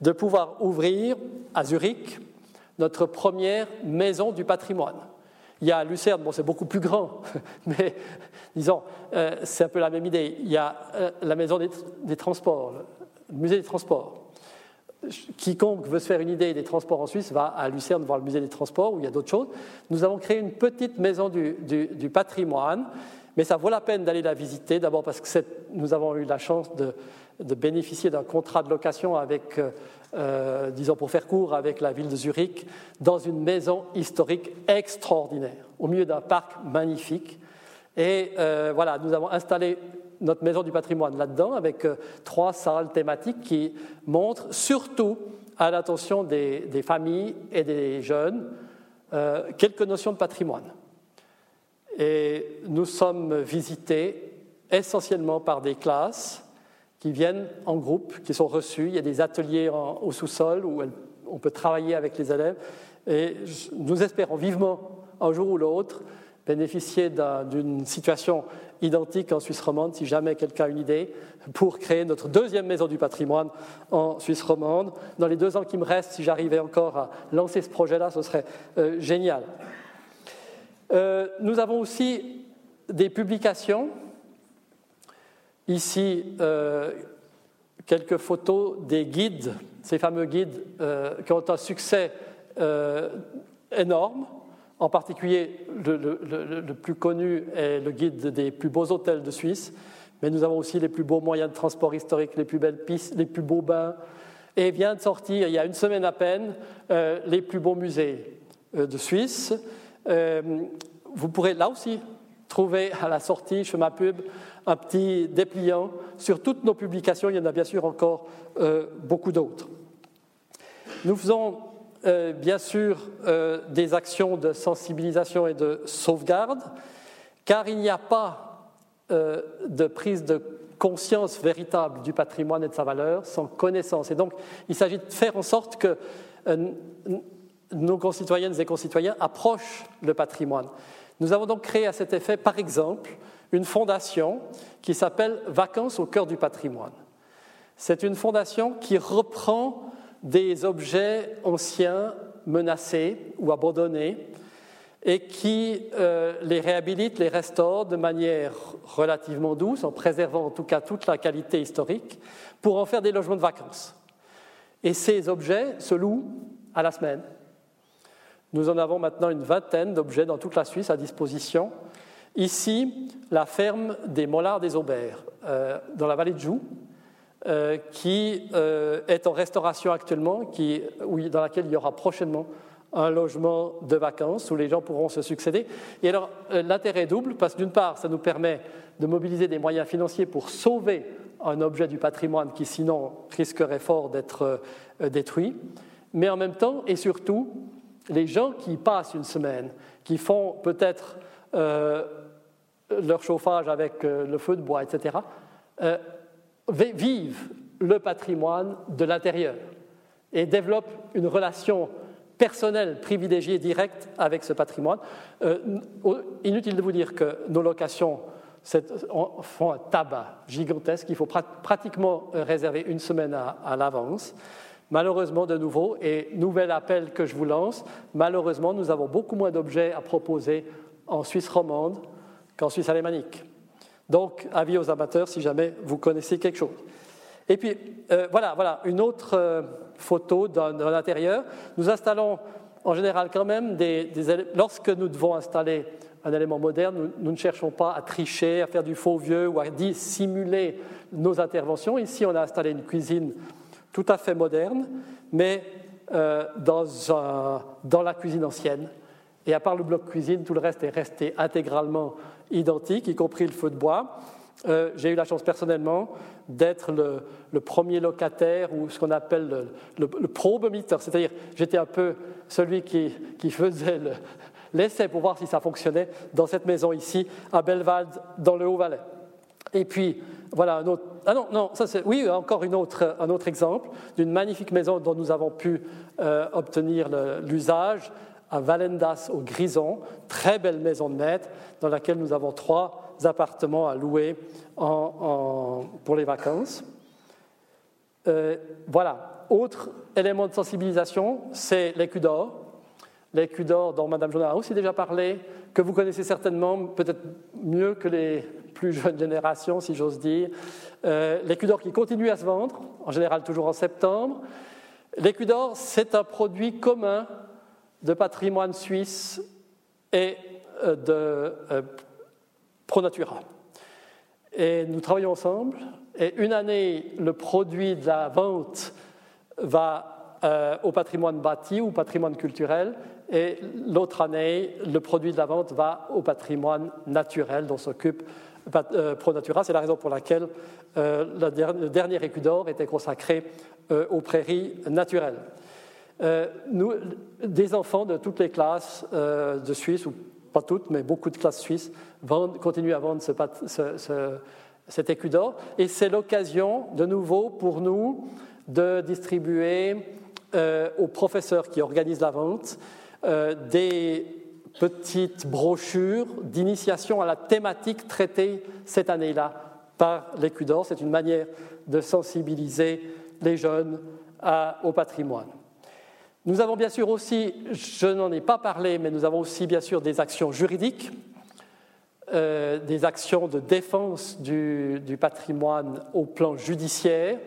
[SPEAKER 1] de pouvoir ouvrir à Zurich notre première maison du patrimoine. Il y a Lucerne, bon, c'est beaucoup plus grand, mais disons, c'est un peu la même idée. Il y a la maison des transports, le musée des transports quiconque veut se faire une idée des transports en Suisse va à Lucerne voir le musée des transports où il y a d'autres choses. Nous avons créé une petite maison du, patrimoine, mais ça vaut la peine d'aller la visiter. D'abord parce que nous avons eu la chance de, bénéficier d'un contrat de location avec, euh, euh, disons pour faire court, avec la ville de Zurich, dans une maison historique extraordinaire, au milieu d'un parc magnifique. Et euh, voilà, nous avons installé notre maison du patrimoine là-dedans, avec trois salles thématiques qui montrent surtout à l'attention des, familles et des jeunes quelques notions de patrimoine. Et nous sommes visités essentiellement par des classes qui viennent en groupe, qui sont reçues. Il y a des ateliers au sous-sol où on peut travailler avec les élèves. Et nous espérons vivement, un jour ou l'autre, bénéficier d'une situation identique en Suisse romande, si jamais quelqu'un a une idée, pour créer notre deuxième maison du patrimoine en Suisse romande. Dans les deux ans qui me restent, si j'arrivais encore à lancer ce projet-là, ce serait euh, génial. Euh, nous avons aussi des publications. Ici, euh, quelques photos des guides, ces fameux guides qui ont un succès énorme en particulier, le, plus connu est le guide des plus beaux hôtels de Suisse, mais nous avons aussi les plus beaux moyens de transport historique, les plus belles pistes, les plus beaux bains. Et vient de sortir, il y a une semaine à peine, euh, les plus beaux musées euh, de Suisse. Euh, vous pourrez là aussi trouver à la sortie, chemin pub, un petit dépliant sur toutes nos publications. Il y en a bien sûr encore beaucoup d'autres. Nous faisons euh, bien sûr euh, des actions de sensibilisation et de sauvegarde, car il n'y a pas euh, de prise de conscience véritable du patrimoine et de sa valeur sans connaissance. Et donc, il s'agit de faire en sorte que nos concitoyennes et concitoyens approchent le patrimoine. Nous avons donc créé à cet effet, par exemple, une fondation qui s'appelle Vacances au cœur du patrimoine. C'est une fondation qui reprend des objets anciens menacés ou abandonnés et qui euh, les réhabilite, les restaure de manière relativement douce, en préservant en tout cas toute la qualité historique, pour en faire des logements de vacances. Et ces objets se louent à la semaine. Nous en avons maintenant une vingtaine d'objets dans toute la Suisse à disposition. Ici, la ferme des Mollards des Aubert, euh, dans la vallée de Joux, euh, qui euh, est en restauration actuellement, qui, dans laquelle il y aura prochainement un logement de vacances où les gens pourront se succéder. Et alors, l'intérêt est double, parce que d'une part, ça nous permet de mobiliser des moyens financiers pour sauver un objet du patrimoine qui sinon risquerait fort d'être détruit, mais en même temps et surtout, les gens qui passent une semaine, qui font peut-être leur chauffage avec le feu de bois, etc., vivent le patrimoine de l'intérieur et développent une relation personnelle, privilégiée, directe avec ce patrimoine. Euh, inutile de vous dire que nos locations font un tabac gigantesque. Il faut pratiquement réserver une semaine à, l'avance. Malheureusement, de nouveau, et nouvel appel que je vous lance, malheureusement, nous avons beaucoup moins d'objets à proposer en Suisse romande qu'en Suisse alémanique. Donc, avis aux amateurs si jamais vous connaissez quelque chose. Et puis, euh, voilà, voilà, une autre euh, photo dans, l'intérieur. Nous installons en général quand même des, Lorsque nous devons installer un élément moderne, nous, ne cherchons pas à tricher, à faire du faux vieux ou à dissimuler nos interventions. Ici, on a installé une cuisine tout à fait moderne, mais euh, dans, dans la cuisine ancienne. Et à part le bloc cuisine, tout le reste est resté intégralement identiques, y compris le feu de bois. Euh, j'ai eu la chance personnellement d'être le, premier locataire ou ce qu'on appelle le, le, le c'est-à-dire j'étais un peu celui qui, faisait l'essai pour voir si ça fonctionnait dans cette maison ici à Belvalde, dans le Haut-Valais. Et puis, voilà un autre ah non, non, ça c'est, oui, encore une autre, un autre exemple d'une magnifique maison dont nous avons pu euh, obtenir l'usage Valendas au Grison, très belle maison de maître dans laquelle nous avons trois appartements à louer pour les vacances. Euh, voilà, autre élément de sensibilisation, c'est l'écu d'or. L'écu d'or dont Mme Jonah a aussi déjà parlé, que vous connaissez certainement, peut-être mieux que les plus jeunes générations, si j'ose dire. Euh, l'écu d'or qui continue à se vendre, en général toujours en septembre. L'écu d'or, c'est un produit commun de patrimoine suisse et euh, de euh, ProNatura. Et nous travaillons ensemble. Et une année, le produit de la vente va euh, au patrimoine bâti ou patrimoine culturel, et l'autre année, le produit de la vente va au patrimoine naturel dont s'occupe ProNatura. C'est la raison pour laquelle le dernier écu d'or était consacré aux prairies naturelles. Euh, des enfants de toutes les classes euh, de Suisse, ou pas toutes, mais beaucoup de classes suisses, continuent à vendre cet écu d'or. Et c'est l'occasion, de nouveau, pour nous, de distribuer euh, aux professeurs qui organisent la vente des petites brochures d'initiation à la thématique traitée cette année-là par l'écu d'or. C'est une manière de sensibiliser les jeunes au patrimoine. Nous avons bien sûr aussi, je n'en ai pas parlé, mais nous avons aussi bien sûr des actions juridiques, euh, des actions de défense du, patrimoine au plan judiciaire.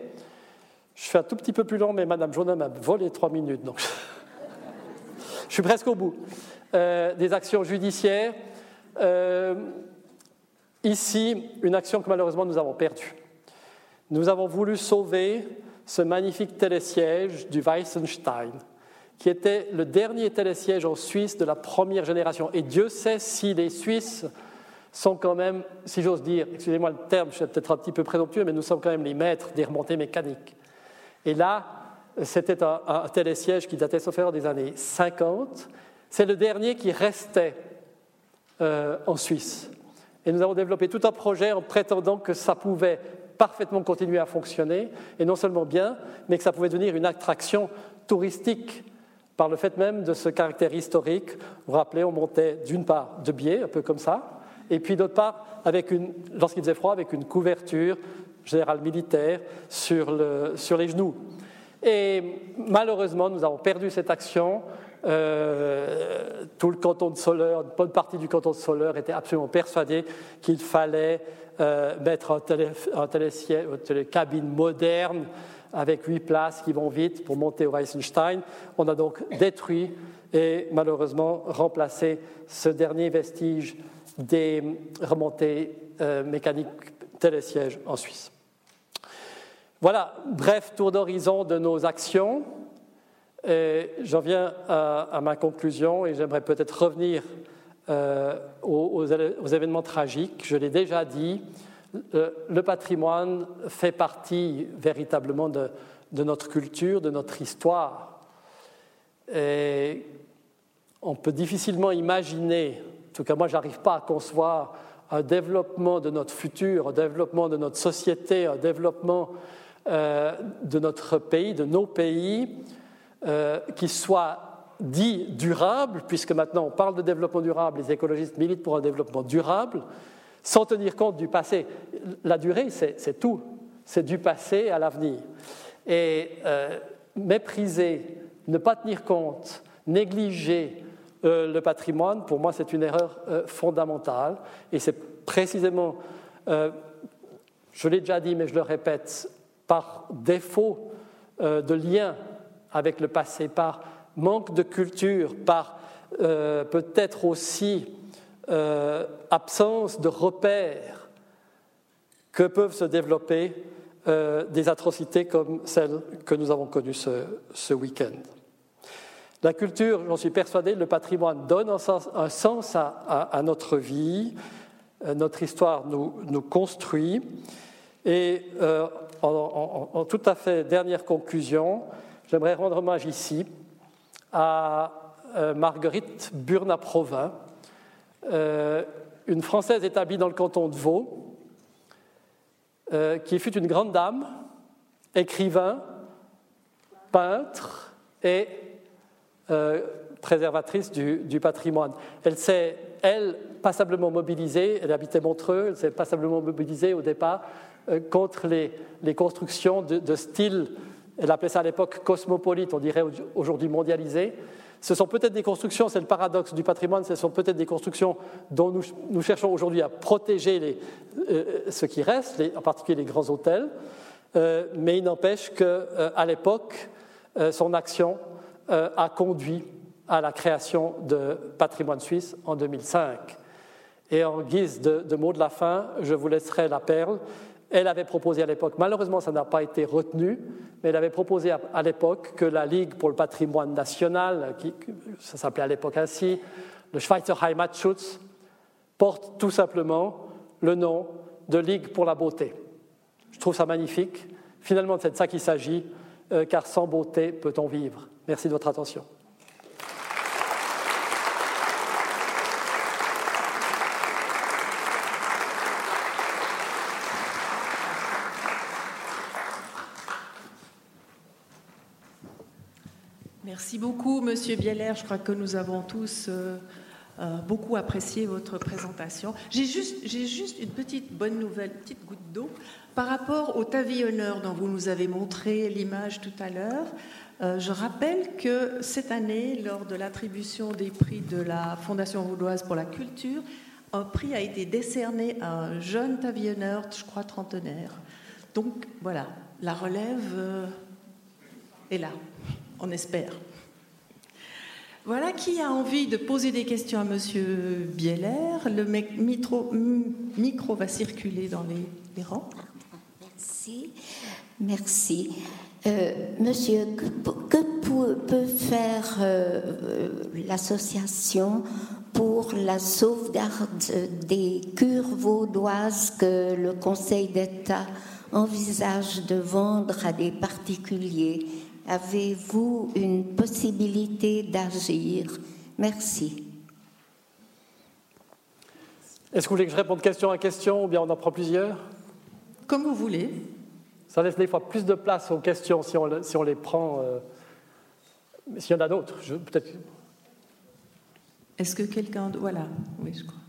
[SPEAKER 1] Je fais un tout petit peu plus long, mais Madame Jonas m'a volé trois minutes, donc je suis presque au bout. Euh, des actions judiciaires. Euh, ici, une action que malheureusement nous avons perdue. Nous avons voulu sauver ce magnifique télésiège du Weissenstein qui était le dernier télésiège en Suisse de la première génération. Et Dieu sait si les Suisses sont quand même, si j'ose dire, excusez-moi le terme, je suis peut-être un petit peu présomptueux, mais nous sommes quand même les maîtres des remontées mécaniques. Et là, c'était un, télésiège qui datait, sauf erreur, des années 50. C'est le dernier qui restait euh, en Suisse. Et nous avons développé tout un projet en prétendant que ça pouvait parfaitement continuer à fonctionner, et non seulement bien, mais que ça pouvait devenir une attraction touristique par le fait même de ce caractère historique. Vous vous rappelez, on montait d'une part de biais, un peu comme ça, et puis d'autre part, lorsqu'il faisait froid, avec une couverture générale militaire sur, le, sur les genoux. Et malheureusement, nous avons perdu cette action. Euh, tout le canton de Soleure, une bonne partie du canton de Soleure était absolument persuadé qu'il fallait euh, mettre un, télé, moderne avec huit places qui vont vite pour monter au Weissenstein. On a donc détruit et malheureusement remplacé ce dernier vestige des remontées euh, mécaniques télésièges en Suisse. Voilà, bref tour d'horizon de nos actions. J'en viens à, ma conclusion et j'aimerais peut-être revenir euh, aux, événements tragiques. Je l'ai déjà dit, le patrimoine fait partie véritablement de, notre culture, de notre histoire. Et on peut difficilement imaginer, en tout cas moi je n'arrive pas à concevoir un développement de notre futur, un développement de notre société, un développement euh, de notre pays, de nos pays, euh, qui soit dit durable, puisque maintenant on parle de développement durable, les écologistes militent pour un développement durable, sans tenir compte du passé. La durée, c'est tout. C'est du passé à l'avenir. Et euh, mépriser, ne pas tenir compte, négliger euh, le patrimoine, pour moi, c'est une erreur euh, fondamentale. Et c'est précisément, je l'ai déjà dit, mais je le répète, par défaut de lien avec le passé, par manque de culture, par peut-être aussi euh, absence de repères que peuvent se développer euh, des atrocités comme celles que nous avons connues ce, week-end. La culture, j'en suis persuadé, le patrimoine donne un sens, à, notre vie, euh, notre histoire nous, construit. Et en, en, tout à fait dernière conclusion, j'aimerais rendre hommage ici à Marguerite Burna-Provin, euh, une Française établie dans le canton de Vaud, qui fut une grande dame, écrivain, peintre et préservatrice du, patrimoine. Elle s'est, elle, passablement mobilisée, elle habitait Montreux, elle s'est passablement mobilisée au départ euh, contre les, constructions de, style, elle appelait ça à l'époque cosmopolite, on dirait aujourd'hui mondialisé. Ce sont peut-être des constructions, c'est le paradoxe du patrimoine, ce sont peut-être des constructions dont nous, cherchons aujourd'hui à protéger euh, ce qui reste, en particulier les grands hôtels, euh, mais il n'empêche qu'à l'époque, son action a conduit à la création de Patrimoine Suisse en 2005. Et en guise de, de mot de la fin, je vous laisserai la perle. Elle avait proposé à l'époque, malheureusement ça n'a pas été retenu, mais elle avait proposé à, l'époque que la Ligue pour le patrimoine national, qui, ça s'appelait à l'époque ainsi, le Schweizer Heimatschutz, porte tout simplement le nom de Ligue pour la beauté. Je trouve ça magnifique. Finalement, c'est de ça qu'il s'agit, euh, car sans beauté peut-on vivre? Merci de votre attention.
[SPEAKER 2] Merci beaucoup, Monsieur Bieler. Je crois que nous avons tous euh, euh, beaucoup apprécié votre présentation. J'ai juste, une petite bonne nouvelle, une petite goutte d'eau. Par rapport au Tavillonneur dont vous nous avez montré l'image tout à l'heure, euh, je rappelle que cette année, lors de l'attribution des prix de la Fondation vaudoise pour la culture, un prix a été décerné à un jeune Tavillonneur, je crois trentenaire. Donc voilà, la relève est là, on espère. Voilà qui a envie de poser des questions à Monsieur Bieler. Le micro, va circuler dans les, rangs.
[SPEAKER 3] Merci. Merci. Euh, monsieur, que, peut faire euh, l'association pour la sauvegarde des cures vaudoises que le Conseil d'État envisage de vendre à des particuliers Avez-vous une possibilité d'agir? Merci.
[SPEAKER 1] Est-ce que vous voulez que je réponde question à question ou bien on en prend plusieurs?
[SPEAKER 2] Comme vous voulez.
[SPEAKER 1] Ça laisse des fois plus de place aux questions si on, si on les prend. Euh, s'il y en a d'autres, peut-être.
[SPEAKER 2] Est-ce que quelqu'un. Voilà, oui, je crois.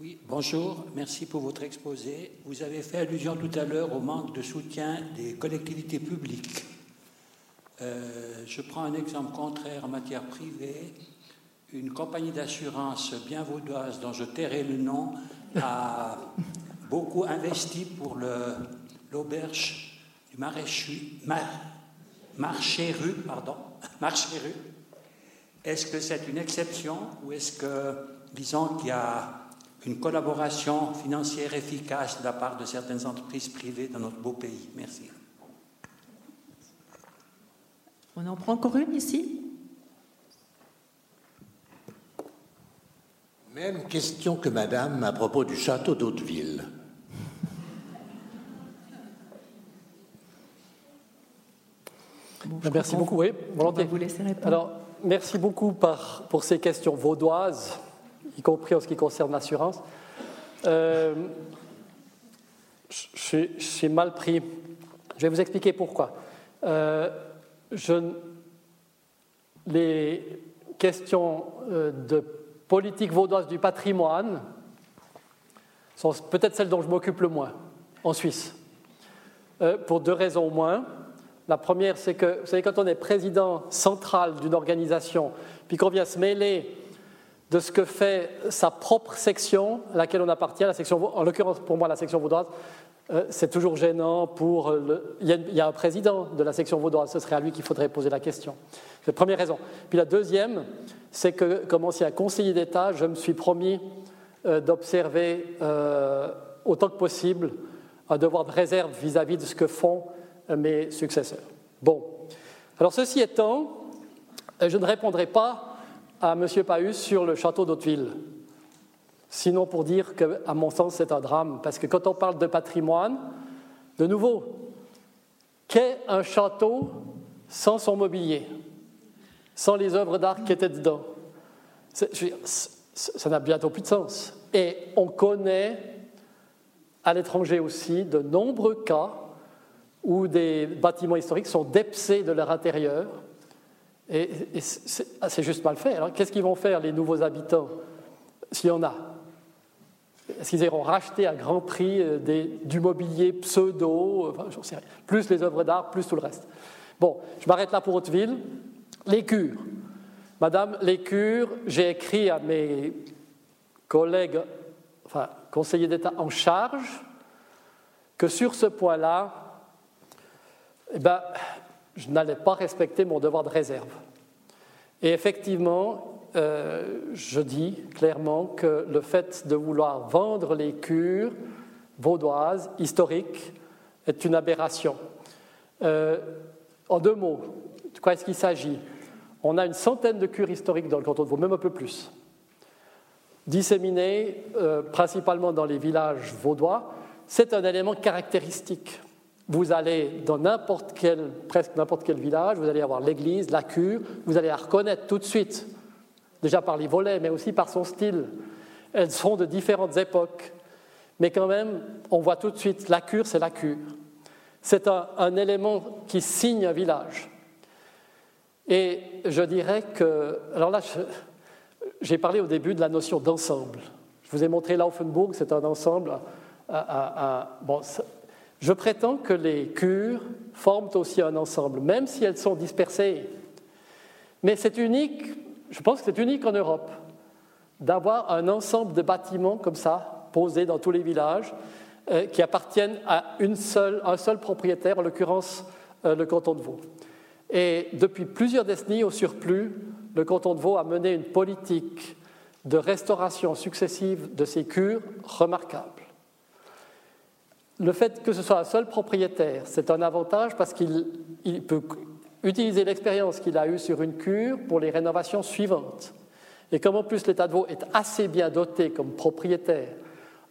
[SPEAKER 4] Oui, bonjour, merci pour votre exposé. Vous avez fait allusion tout à l'heure au manque de soutien des collectivités publiques. Euh, je prends un exemple contraire en matière privée. Une compagnie d'assurance bien vaudoise, dont je tairai le nom, a beaucoup investi pour l'auberge du marché rue. Pardon, marché rue. Est-ce que c'est une exception ou est-ce que, disons qu'il y a une collaboration financière efficace de la part de certaines entreprises privées dans notre beau pays? Merci.
[SPEAKER 2] On en prend encore une ici
[SPEAKER 5] Même question que madame à propos du château d'Hauteville.
[SPEAKER 1] merci beaucoup, oui, volontiers.
[SPEAKER 2] Vous laisser répondre.
[SPEAKER 1] Alors, merci beaucoup pour ces questions vaudoises, y compris en ce qui concerne l'assurance. Euh, je, suis mal pris. Je vais vous expliquer pourquoi. Euh, les questions euh, de politique vaudoise du patrimoine sont peut-être celles dont je m'occupe le moins en Suisse, euh, pour deux raisons au moins. La première, c'est que, vous savez, quand on est président central d'une organisation, puis qu'on vient se mêler de ce que fait sa propre section à laquelle on appartient, la section, en l'occurrence pour moi la section vaudoise, c'est toujours gênant pour... Le... Il, y a, un président de la section vaudoise, ce serait à lui qu'il faudrait poser la question. C'est la première raison. Puis la deuxième, c'est que comme ancien conseiller d'État, je me suis promis euh, d'observer euh, autant que possible un devoir de réserve vis-à-vis de ce que font mes successeurs. Bon. Alors ceci étant, je ne répondrai pas à M. Paus sur le château d'Hauteville. Sinon pour dire qu'à mon sens c'est un drame, parce que quand on parle de patrimoine, de nouveau, qu'est un château sans son mobilier, sans les œuvres d'art qui étaient dedans? Ça n'a bientôt plus de sens. Et on connaît à l'étranger aussi de nombreux cas où des bâtiments historiques sont dépsés de leur intérieur. Et, c'est juste mal fait. Alors qu'est-ce qu'ils vont faire, les nouveaux habitants, s'il y en a? Est-ce qu'ils iront racheter à grand prix euh, du mobilier pseudo, sais rien, plus les œuvres d'art, plus tout le reste Bon, je m'arrête là pour Hauteville. Les cures. Madame, les cures, j'ai écrit à mes collègues, enfin, conseillers d'État en charge, que sur ce point-là, eh ben, je n'allais pas respecter mon devoir de réserve. Et effectivement, euh, je dis clairement que le fait de vouloir vendre les cures vaudoises, historiques, est une aberration. Euh, en deux mots, de quoi est-ce qu'il s'agit? On a une centaine de cures historiques dans le canton de Vaud, même un peu plus, disséminées euh, principalement dans les villages vaudois. C'est un élément caractéristique vous allez dans n'importe quel, presque n'importe quel village, vous allez avoir l'église, la cure, vous allez la reconnaître tout de suite, déjà par les volets, mais aussi par son style. Elles sont de différentes époques, mais quand même, on voit tout de suite, la cure, c'est la cure. C'est un, élément qui signe un village. Et je dirais que, alors là, j'ai parlé au début de la notion d'ensemble. Je vous ai montré l'Aufenburg, c'est un ensemble. je prétends que les cures forment aussi un ensemble, même si elles sont dispersées. Mais c'est unique, je pense que c'est unique en Europe, d'avoir un ensemble de bâtiments comme ça, posés dans tous les villages, euh, qui appartiennent à un seul propriétaire, en l'occurrence euh, le canton de Vaud. Et depuis plusieurs décennies au surplus, le canton de Vaud a mené une politique de restauration successive de ces cures remarquable le fait que ce soit un seul propriétaire, c'est un avantage parce qu'il peut utiliser l'expérience qu'il a eue sur une cure pour les rénovations suivantes. Et comme en plus l'État de Vaud est assez bien doté comme propriétaire,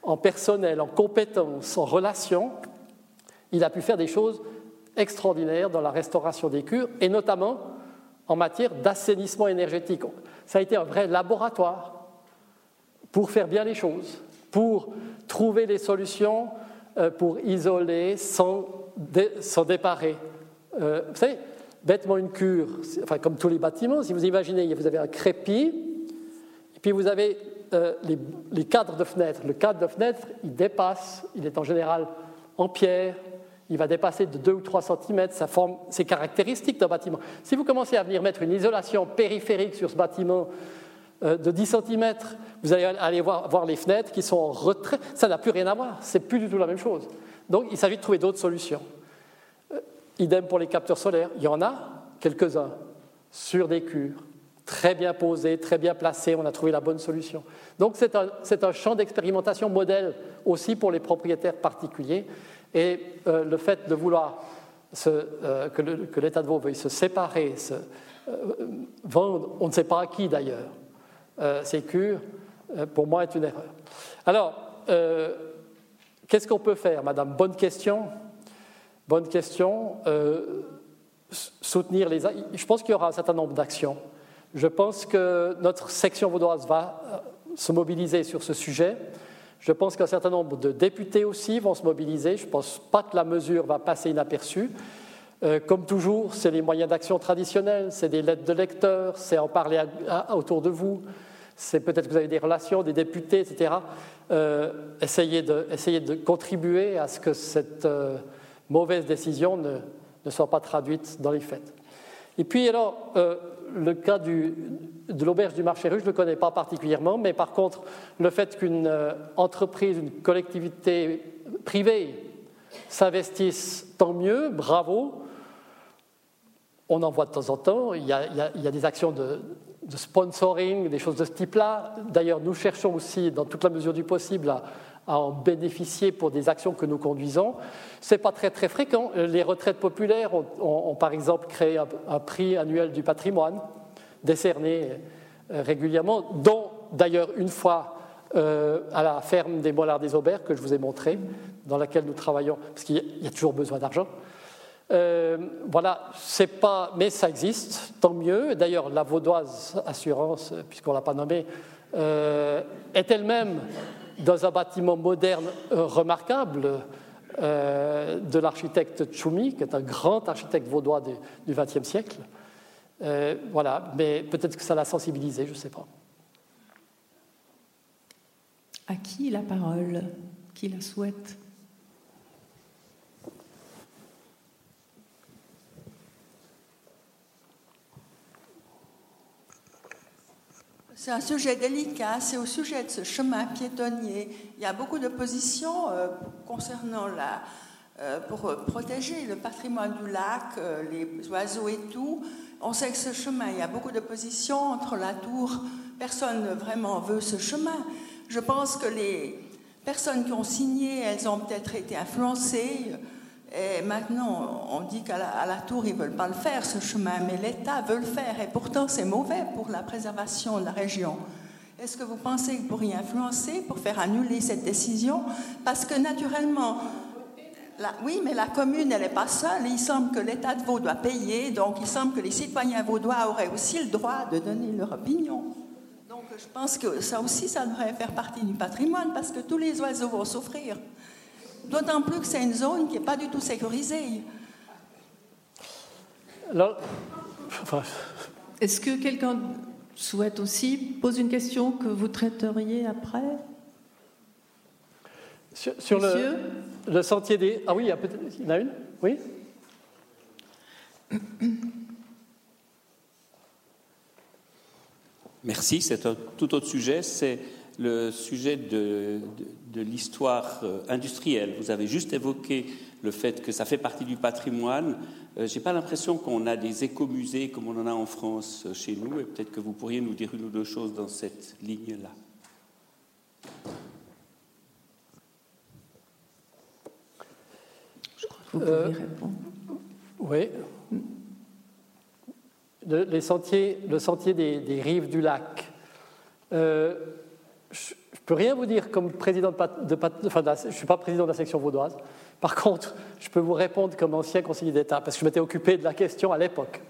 [SPEAKER 1] en personnel, en compétences, en relations, il a pu faire des choses extraordinaires dans la restauration des cures, et notamment en matière d'assainissement énergétique. Ça a été un vrai laboratoire pour faire bien les choses, pour trouver les solutions euh, pour isoler sans, déparer. Euh, vous savez, bêtement une cure, enfin, comme tous les bâtiments, si vous imaginez, vous avez un crépi, et puis vous avez euh, les, cadres de fenêtres. Le cadre de fenêtre, il dépasse, il est en général en pierre, il va dépasser de 2 ou 3 cm, ça forme, c'est caractéristique d'un bâtiment. Si vous commencez à venir mettre une isolation périphérique sur ce bâtiment euh, de 10 cm, vous allez aller voir, les fenêtres qui sont en retrait. Ça n'a plus rien à voir, c'est plus du tout la même chose. Donc il s'agit de trouver d'autres solutions. Euh, idem pour les capteurs solaires, il y en a quelques-uns sur des cures, très bien posés, très bien placés, on a trouvé la bonne solution. Donc c'est un, champ d'expérimentation modèle aussi pour les propriétaires particuliers. Et euh, le fait de vouloir que l'État de Vaud veuille se séparer, se vendre, on ne sait pas à qui d'ailleurs, euh, ces cures, euh, pour moi, est une erreur. Alors, euh, qu'est-ce qu'on peut faire, madame? Bonne question. Bonne question. soutenir les. Je pense qu'il y aura un certain nombre d'actions. Je pense que notre section vaudoise va se mobiliser sur ce sujet. Je pense qu'un certain nombre de députés aussi vont se mobiliser. Je ne pense pas que la mesure va passer inaperçue. comme toujours, c'est les moyens d'action traditionnels, c'est des lettres de lecteurs, c'est en parler autour de vous, c'est peut-être que vous avez des relations, des députés, etc. Euh, essayez, de, contribuer à ce que cette euh, mauvaise décision ne, soit pas traduite dans les faits. Et puis alors, euh, le cas de l'auberge du marché rue, je ne le connais pas particulièrement, mais par contre, le fait qu'une entreprise, une collectivité privée s'investisse, tant mieux, bravo. On en voit de temps en temps, il y a des actions de, de sponsoring, des choses de ce type-là. D'ailleurs, nous cherchons aussi, dans toute la mesure du possible, à, en bénéficier pour des actions que nous conduisons. Ce n'est pas très, très fréquent. Les retraites populaires ont, par exemple créé un, prix annuel du patrimoine, décerné euh, régulièrement, dont d'ailleurs une fois euh, à la ferme des Mollards des Aubert que je vous ai montré, dans laquelle nous travaillons, parce qu'il y a toujours besoin d'argent. Euh, voilà, c'est pas, mais ça existe, tant mieux. D'ailleurs, la Vaudoise Assurance, puisqu'on l'a pas nommée, euh, est elle-même dans un bâtiment moderne remarquable de l'architecte Tchoumi, qui est un grand architecte vaudois du XXe siècle. voilà, mais peut-être que ça l'a sensibilisé, je ne sais pas.
[SPEAKER 2] À qui la parole? Qui la souhaite?
[SPEAKER 6] C'est un sujet délicat, c'est au sujet de ce chemin piétonnier. Il y a beaucoup d'opposition euh, concernant la, euh, pour protéger le patrimoine du lac, euh, les oiseaux et tout. On sait que ce chemin, il y a beaucoup d'opposition entre la tour. Personne ne vraiment veut ce chemin. Je pense que les personnes qui ont signé, elles ont peut-être été influencées. Et maintenant, on dit qu'à la, tour, ils ne veulent pas le faire, ce chemin, mais l'État veut le faire. Et pourtant, c'est mauvais pour la préservation de la région. Est-ce que vous pensez que vous pourriez influencer pour faire annuler cette décision? Parce que naturellement, oui, mais la commune, elle n'est pas seule. Il semble que l'État de Vaud doit payer, donc il semble que les citoyens vaudois auraient aussi le droit de donner leur opinion. Donc je pense que ça aussi, ça devrait faire partie du patrimoine, parce que tous les oiseaux vont souffrir. D'autant plus que c'est une zone qui n'est pas du tout sécurisée.
[SPEAKER 2] Est-ce que quelqu'un souhaite aussi poser une question que vous traiteriez après?
[SPEAKER 1] Sur, le, sentier des... Ah oui, il y, a il y en a une? Oui?
[SPEAKER 7] Merci, c'est un tout autre sujet. C'est le sujet de, l'histoire euh, industrielle. Vous avez juste évoqué le fait que ça fait partie du patrimoine. Euh, Je n'ai pas l'impression qu'on a des écomusées comme on en a en France euh, chez nous, et peut-être que vous pourriez nous dire une ou deux choses dans cette ligne-là.
[SPEAKER 2] vous pouvez répondre.
[SPEAKER 1] Oui. Le, les sentiers, le sentier des, rives du lac je ne peux rien vous dire comme président de, enfin, je ne suis pas président de la section vaudoise. Par contre, je peux vous répondre comme ancien conseiller d'État, parce que je m'étais occupé de la question à l'époque.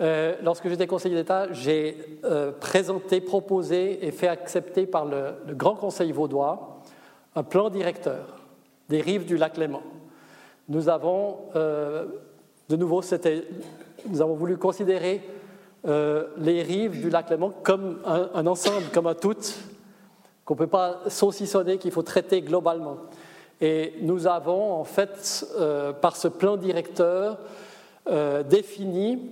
[SPEAKER 1] Euh, lorsque j'étais conseiller d'État, j'ai euh, présenté, proposé et fait accepter par le, Grand Conseil vaudois un plan directeur des rives du lac Léman. Nous avons, euh, de nouveau, nous avons voulu considérer euh, les rives du lac Léman comme un, ensemble, comme un tout, qu'on ne peut pas saucissonner, qu'il faut traiter globalement. Et nous avons, en fait, euh, par ce plan directeur, euh, défini,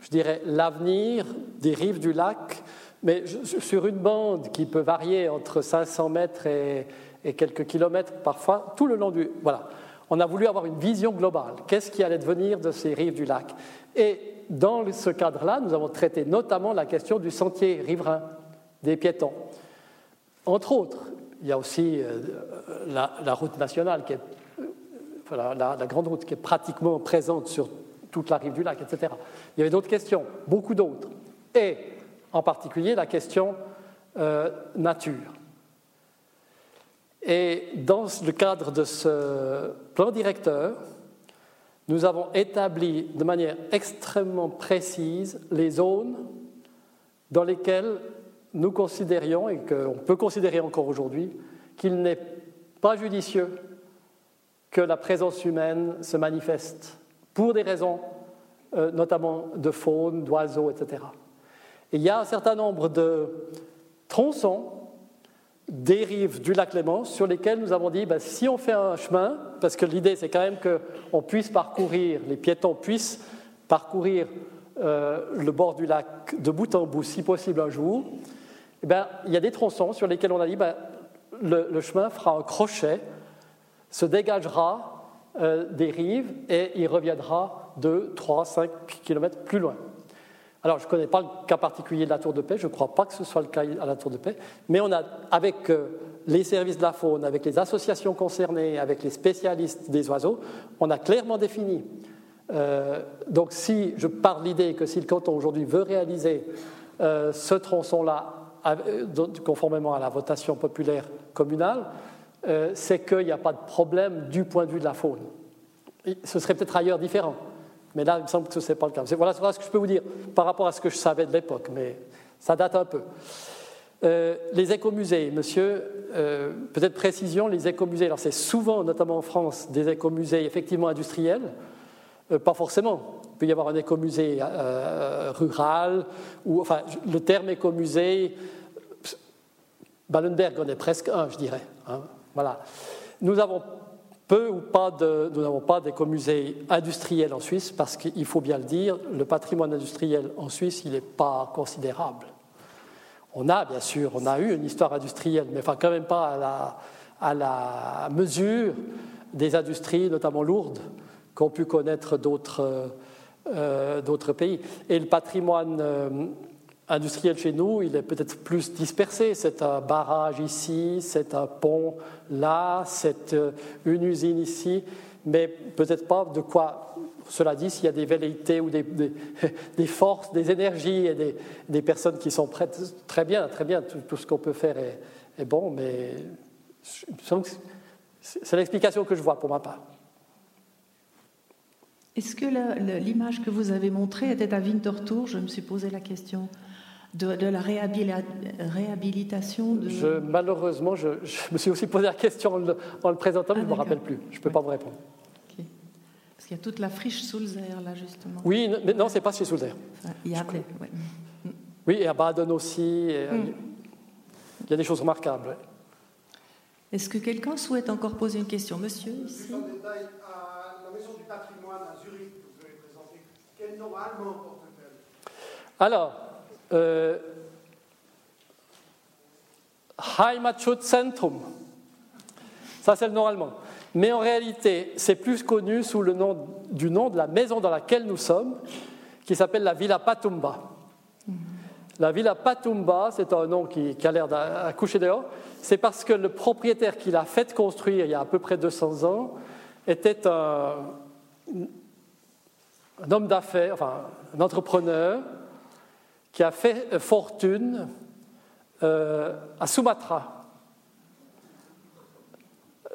[SPEAKER 1] je dirais, l'avenir des rives du lac, mais sur une bande qui peut varier entre 500 mètres et, et quelques kilomètres parfois, tout le long du... Voilà. On a voulu avoir une vision globale. Qu'est-ce qui allait devenir de ces rives du lac? Et dans ce cadre-là, nous avons traité notamment la question du sentier riverain des piétons. Entre autres, il y a aussi euh, la, route nationale, qui est, euh, la, grande route qui est pratiquement présente sur toute la rive du lac, etc. Il y avait d'autres questions, beaucoup d'autres. Et en particulier la question euh, nature. Et dans le cadre de ce plan directeur, nous avons établi de manière extrêmement précise les zones dans lesquelles nous considérions, et qu'on peut considérer encore aujourd'hui, qu'il n'est pas judicieux que la présence humaine se manifeste pour des raisons euh, notamment de faune, d'oiseaux, etc. il y a un certain nombre de tronçons des rives du lac Léman sur lesquels nous avons dit ben, si on fait un chemin, parce que l'idée c'est quand même qu'on puisse parcourir, les piétons puissent parcourir euh, le bord du lac de bout en bout, si possible un jour, eh ben, il y a des tronçons sur lesquels on a dit ben, le, chemin fera un crochet, se dégagera euh, des rives et il reviendra 2, 3, 5 kilomètres plus loin. Alors, je ne connais pas le cas particulier de la Tour de Paix, je ne crois pas que ce soit le cas à la Tour de Paix, mais on a, avec euh, les services de la faune, avec les associations concernées, avec les spécialistes des oiseaux, on a clairement défini. Euh, donc, si je pars de l'idée que si le canton aujourd'hui veut réaliser euh, ce tronçon-là, conformément à la votation populaire communale, c'est qu'il n'y a pas de problème du point de vue de la faune. Ce serait peut-être ailleurs différent. Mais là, il me semble que ce n'est pas le cas. Voilà, ce que je peux vous dire par rapport à ce que je savais de l'époque, mais ça date un peu. Euh, les écomusées, monsieur, euh, peut-être précision, les écomusées, alors c'est souvent, notamment en France, des écomusées effectivement industriels, euh, pas forcément. Il peut y avoir un écomusée rural, ou enfin, le terme écomusée, Ballenberg en est presque un, je dirais. Hein, voilà. Nous avons peu ou pas de, nous n'avons pas d'écomusées industriels en Suisse parce qu'il faut bien le dire, le patrimoine industriel en Suisse, il n'est pas considérable. On a, bien sûr, on a eu une histoire industrielle, mais enfin quand même pas à la, mesure des industries, notamment lourdes, qu'ont pu connaître d'autres euh, pays. Et le patrimoine euh, industriel chez nous, il est peut-être plus dispersé. C'est un barrage ici, c'est un pont là, c'est euh, une usine ici, mais peut-être pas de quoi cela dit, s'il y a des velléités ou des, des, forces, des énergies et des, des, personnes qui sont prêtes, très bien, très bien, tout, ce qu'on peut faire est, bon, mais c'est l'explication que je vois pour ma part.
[SPEAKER 2] Est-ce que l'image que vous avez montrée était à Winterthur? Je me suis posé la question de, la réhabilitation de...
[SPEAKER 1] je, Malheureusement, je, me suis aussi posé la question en le, présentant, mais je ne me ah, rappelle plus. Je ne peux pas vous répondre.
[SPEAKER 2] Parce qu'il y a toute la friche Sulzer, là, justement.
[SPEAKER 1] Oui, mais non, ce n'est pas chez Sulzer.
[SPEAKER 2] il y a
[SPEAKER 1] Oui, et à Baden aussi. Hmm. Il y a des choses remarquables.
[SPEAKER 2] Est-ce que quelqu'un souhaite encore poser une question? Monsieur,
[SPEAKER 8] ici détail, à la Maison du patrimoine à Zurich, que vous avez présenté, quel nom allemand porte-t-elle?
[SPEAKER 1] Alors, euh, Heimatschutzentrum. Ça, c'est le nom allemand. Mais en réalité, c'est plus connu sous le nom du nom de la maison dans laquelle nous sommes, qui s'appelle la Villa Patumba. La Villa Patumba, c'est un nom qui, a l'air d'accoucher dehors, c'est parce que le propriétaire qui l'a fait construire il y a à peu près 200 ans était un, un homme d'affaires, enfin un entrepreneur, qui a fait fortune euh, à Sumatra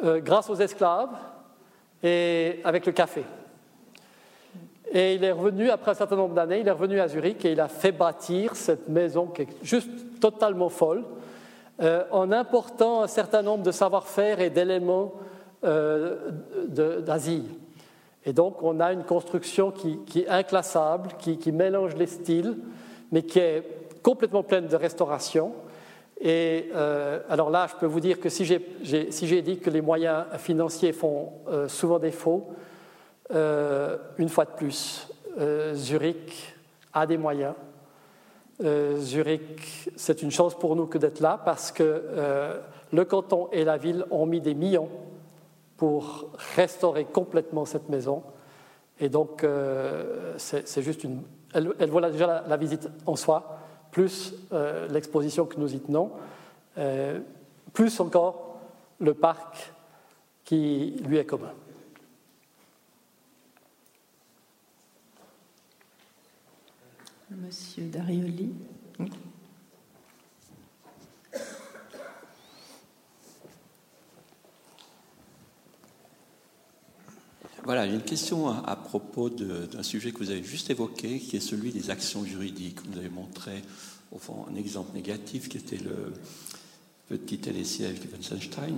[SPEAKER 1] euh, grâce aux esclaves et avec le café. Et il est revenu, après un certain nombre d'années, il est revenu à Zurich et il a fait bâtir cette maison qui est juste totalement folle, euh, en important un certain nombre de savoir-faire et d'éléments d'Asie. Et donc on a une construction qui, est inclassable, qui mélange les styles, mais qui est complètement pleine de restauration. Et euh, alors là, je peux vous dire que si j'ai dit que les moyens financiers font euh, souvent défaut, euh, une fois de plus, Zurich a des moyens. Zurich, c'est une chance pour nous que d'être là parce que le canton et la ville ont mis des millions pour restaurer complètement cette maison. Et donc, c'est juste une elle, voilà déjà la, visite en soi, plus euh, l'exposition que nous y tenons, euh, plus encore le parc qui lui est commun.
[SPEAKER 2] Monsieur Darioli.
[SPEAKER 7] Voilà, j'ai une question à, propos d'un sujet que vous avez juste évoqué, qui est celui des actions juridiques. Vous avez montré, au fond, un exemple négatif qui était le petit télésiège de Wittgenstein.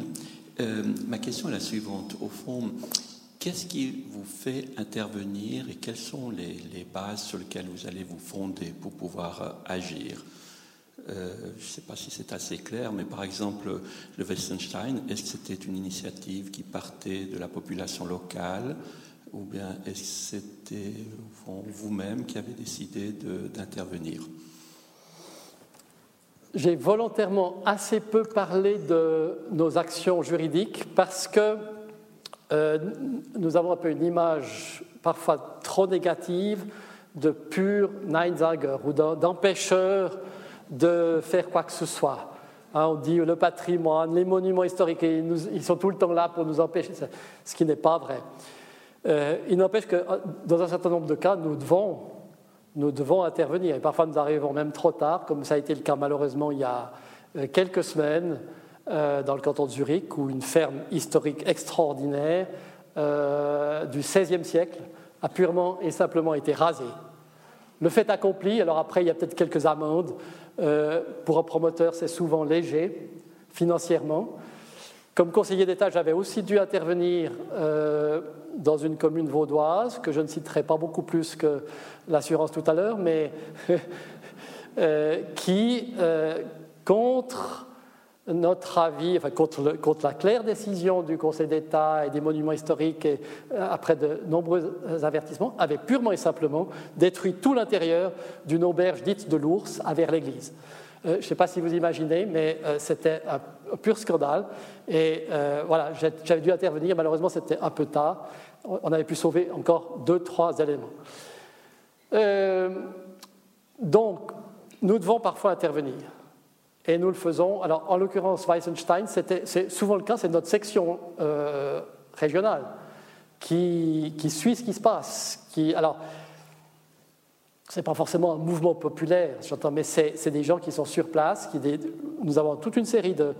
[SPEAKER 7] Euh, ma question est la suivante. Au fond, qu'est-ce qui vous fait intervenir et quelles sont les, les, bases sur lesquelles vous allez vous fonder pour pouvoir euh, agir? Euh, je ne sais pas si c'est assez clair, mais par exemple, le Westenstein, est-ce que c'était une initiative qui partait de la population locale ou bien est-ce que c'était vous-même qui avez décidé d'intervenir?
[SPEAKER 1] J'ai volontairement assez peu parlé de nos actions juridiques parce que euh, nous avons un peu une image parfois trop négative de pur Neinsager ou d'empêcheur de faire quoi que ce soit. Hein, on dit le patrimoine, les monuments historiques, ils, sont tout le temps là pour nous empêcher, ce qui n'est pas vrai. Euh, il n'empêche que euh, dans un certain nombre de cas, nous devons, nous devons intervenir. Et parfois, nous arrivons même trop tard, comme ça a été le cas malheureusement il y a euh, quelques semaines dans le canton de Zurich, où une ferme historique extraordinaire du XVIe siècle a purement et simplement été rasée. Le fait accompli, alors après, il y a peut-être quelques amendes, pour un promoteur, c'est souvent léger financièrement. Comme conseiller d'État, j'avais aussi dû intervenir dans une commune vaudoise, que je ne citerai pas beaucoup plus que l'assurance tout à l'heure, mais qui, contre notre avis, enfin, contre, la claire décision du Conseil d'État et des monuments historiques, et, euh, après de nombreux avertissements, avait purement et simplement détruit tout l'intérieur d'une auberge dite de l'ours à vers l'église. Euh, je ne sais pas si vous imaginez, mais euh, c'était un, pur scandale. Et voilà, j'avais dû intervenir. Malheureusement, c'était un peu tard. On avait pu sauver encore deux, trois éléments. donc, nous devons parfois intervenir. Et nous le faisons. Alors, en l'occurrence, Weissenstein, c'est souvent le cas, c'est notre section euh, régionale qui, suit ce qui se passe. Alors, ce n'est pas forcément un mouvement populaire, j'entends, mais c'est des gens qui sont sur place. Qui, nous avons toute une série de,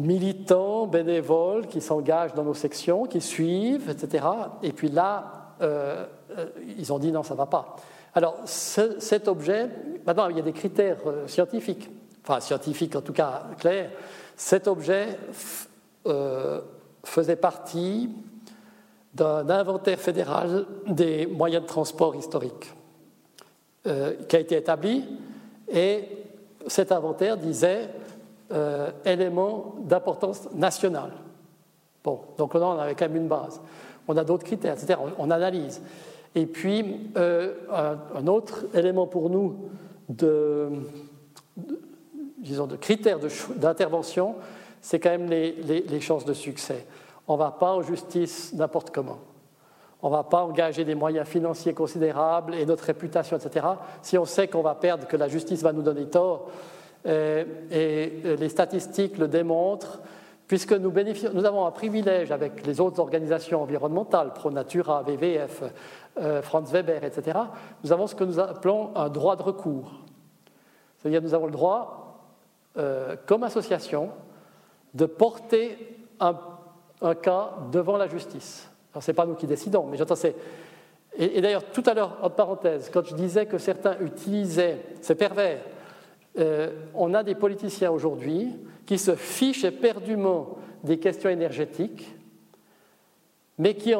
[SPEAKER 1] militants, bénévoles qui s'engagent dans nos sections, qui suivent, etc. Et puis là, euh, euh, ils ont dit non, ça ne va pas. Alors, cet objet, maintenant, il y a des critères euh, scientifiques, enfin scientifiques en tout cas clairs. Cet objet euh, faisait partie d'un inventaire fédéral des moyens de transport historiques euh, qui a été établi et cet inventaire disait éléments d'importance nationale. Bon, donc là, on avait quand même une base. On a d'autres critères, etc. on analyse. Et puis, euh, un, autre élément pour nous de, disons, de critères d'intervention, c'est quand même les, les, chances de succès. On ne va pas en justice n'importe comment. On ne va pas engager des moyens financiers considérables et notre réputation, etc., si on sait qu'on va perdre, que la justice va nous donner tort. Euh, et les statistiques le démontrent puisque nous, nous, avons un privilège avec les autres organisations environnementales, ProNatura, euh, Franz Weber, etc., nous avons ce que nous appelons un droit de recours. C'est-à-dire nous avons le droit, euh, comme association, de porter un, cas devant la justice. Alors, ce n'est pas nous qui décidons, mais j'entends c'est. Et, d'ailleurs, tout à l'heure, en parenthèse, quand je disais que certains utilisaient, c'est pervers, euh, on a des politiciens aujourd'hui qui se fichent éperdument des questions énergétiques mais qui,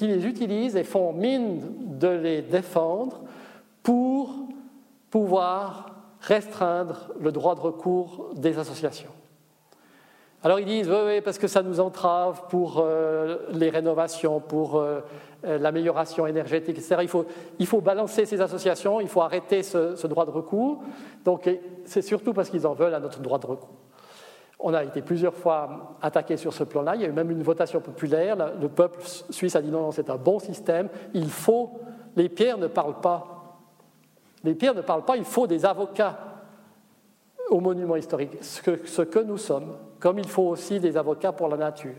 [SPEAKER 1] les utilisent et font mine de les défendre pour pouvoir restreindre le droit de recours des associations. Alors ils disent, oui, parce que ça nous entrave pour euh, les rénovations, pour euh, l'amélioration énergétique, etc. Il faut, il faut, balancer ces associations, il faut arrêter ce, ce droit de recours. Donc c'est surtout parce qu'ils en veulent à notre droit de recours. On a été plusieurs fois attaqué sur ce plan-là. Il y a eu même une votation populaire. Le peuple suisse a dit non, non c'est un bon système. Il faut. Les pierres ne parlent pas. Les pierres ne parlent pas. Il faut des avocats au monument historique, ce que, nous sommes, comme il faut aussi des avocats pour la nature.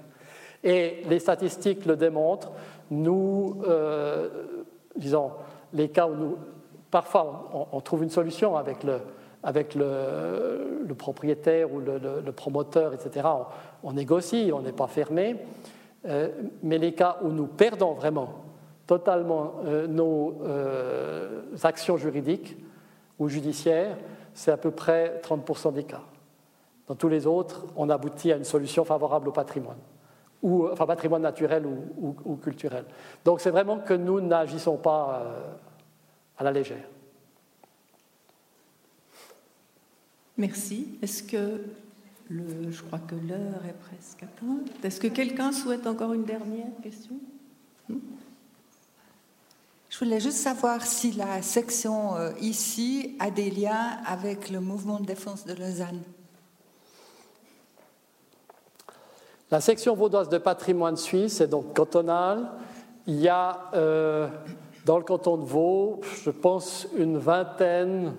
[SPEAKER 1] Et les statistiques le démontrent. Nous, euh, disons, les cas où nous, parfois on trouve une solution avec le, avec le, propriétaire ou le, promoteur, etc. On, négocie, on n'est pas fermé. Euh, mais les cas où nous perdons vraiment totalement euh, nos euh, actions juridiques ou judiciaires, c'est à peu près 30% des cas. Dans tous les autres, on aboutit à une solution favorable au patrimoine, enfin patrimoine naturel ou culturel. Donc c'est vraiment que nous n'agissons pas à la légère.
[SPEAKER 2] Merci. Est-ce que le, je crois que l'heure est presque atteinte. Est-ce que quelqu'un souhaite encore une dernière question?
[SPEAKER 9] Hmm? Je voulais juste savoir si la section euh, ici a des liens avec le mouvement de défense de Lausanne.
[SPEAKER 1] La section vaudoise de patrimoine suisse est donc cantonale. Il y a euh, dans le canton de Vaud, je pense, une vingtaine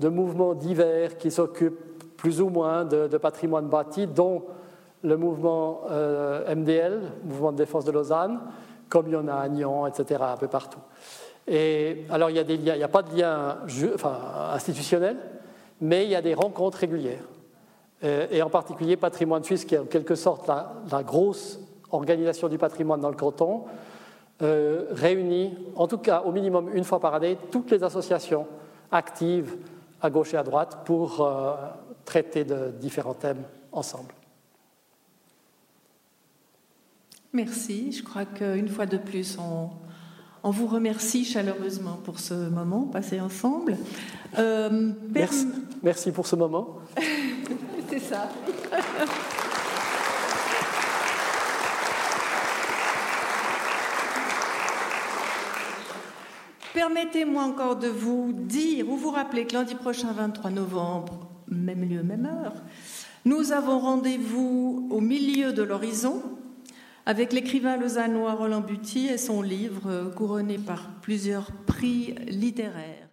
[SPEAKER 1] de mouvements divers qui s'occupent plus ou moins de, patrimoine bâti, dont le mouvement euh, MDL, Mouvement de défense de Lausanne, comme il y en a à Nyon, etc., un peu partout. Et alors, il y a n'y a pas de lien institutionnel, mais il y a des rencontres régulières. Euh, et, en particulier, Patrimoine Suisse, qui est en quelque sorte la, grosse organisation du patrimoine dans le canton, euh, réunit, en tout cas au minimum une fois par année, toutes les associations active à gauche et à droite pour euh, traiter de différents thèmes ensemble.
[SPEAKER 2] Merci. Je crois qu'une fois de plus, on, on, vous remercie chaleureusement pour ce moment passé ensemble.
[SPEAKER 1] Euh, merci, merci pour ce moment.
[SPEAKER 2] C'est ça. Permettez-moi encore de vous dire ou vous rappeler que lundi prochain, 23 novembre, même lieu, même heure, nous avons rendez-vous au milieu de l'horizon avec l'écrivain lausannois Roland Buty et son livre couronné par plusieurs prix littéraires.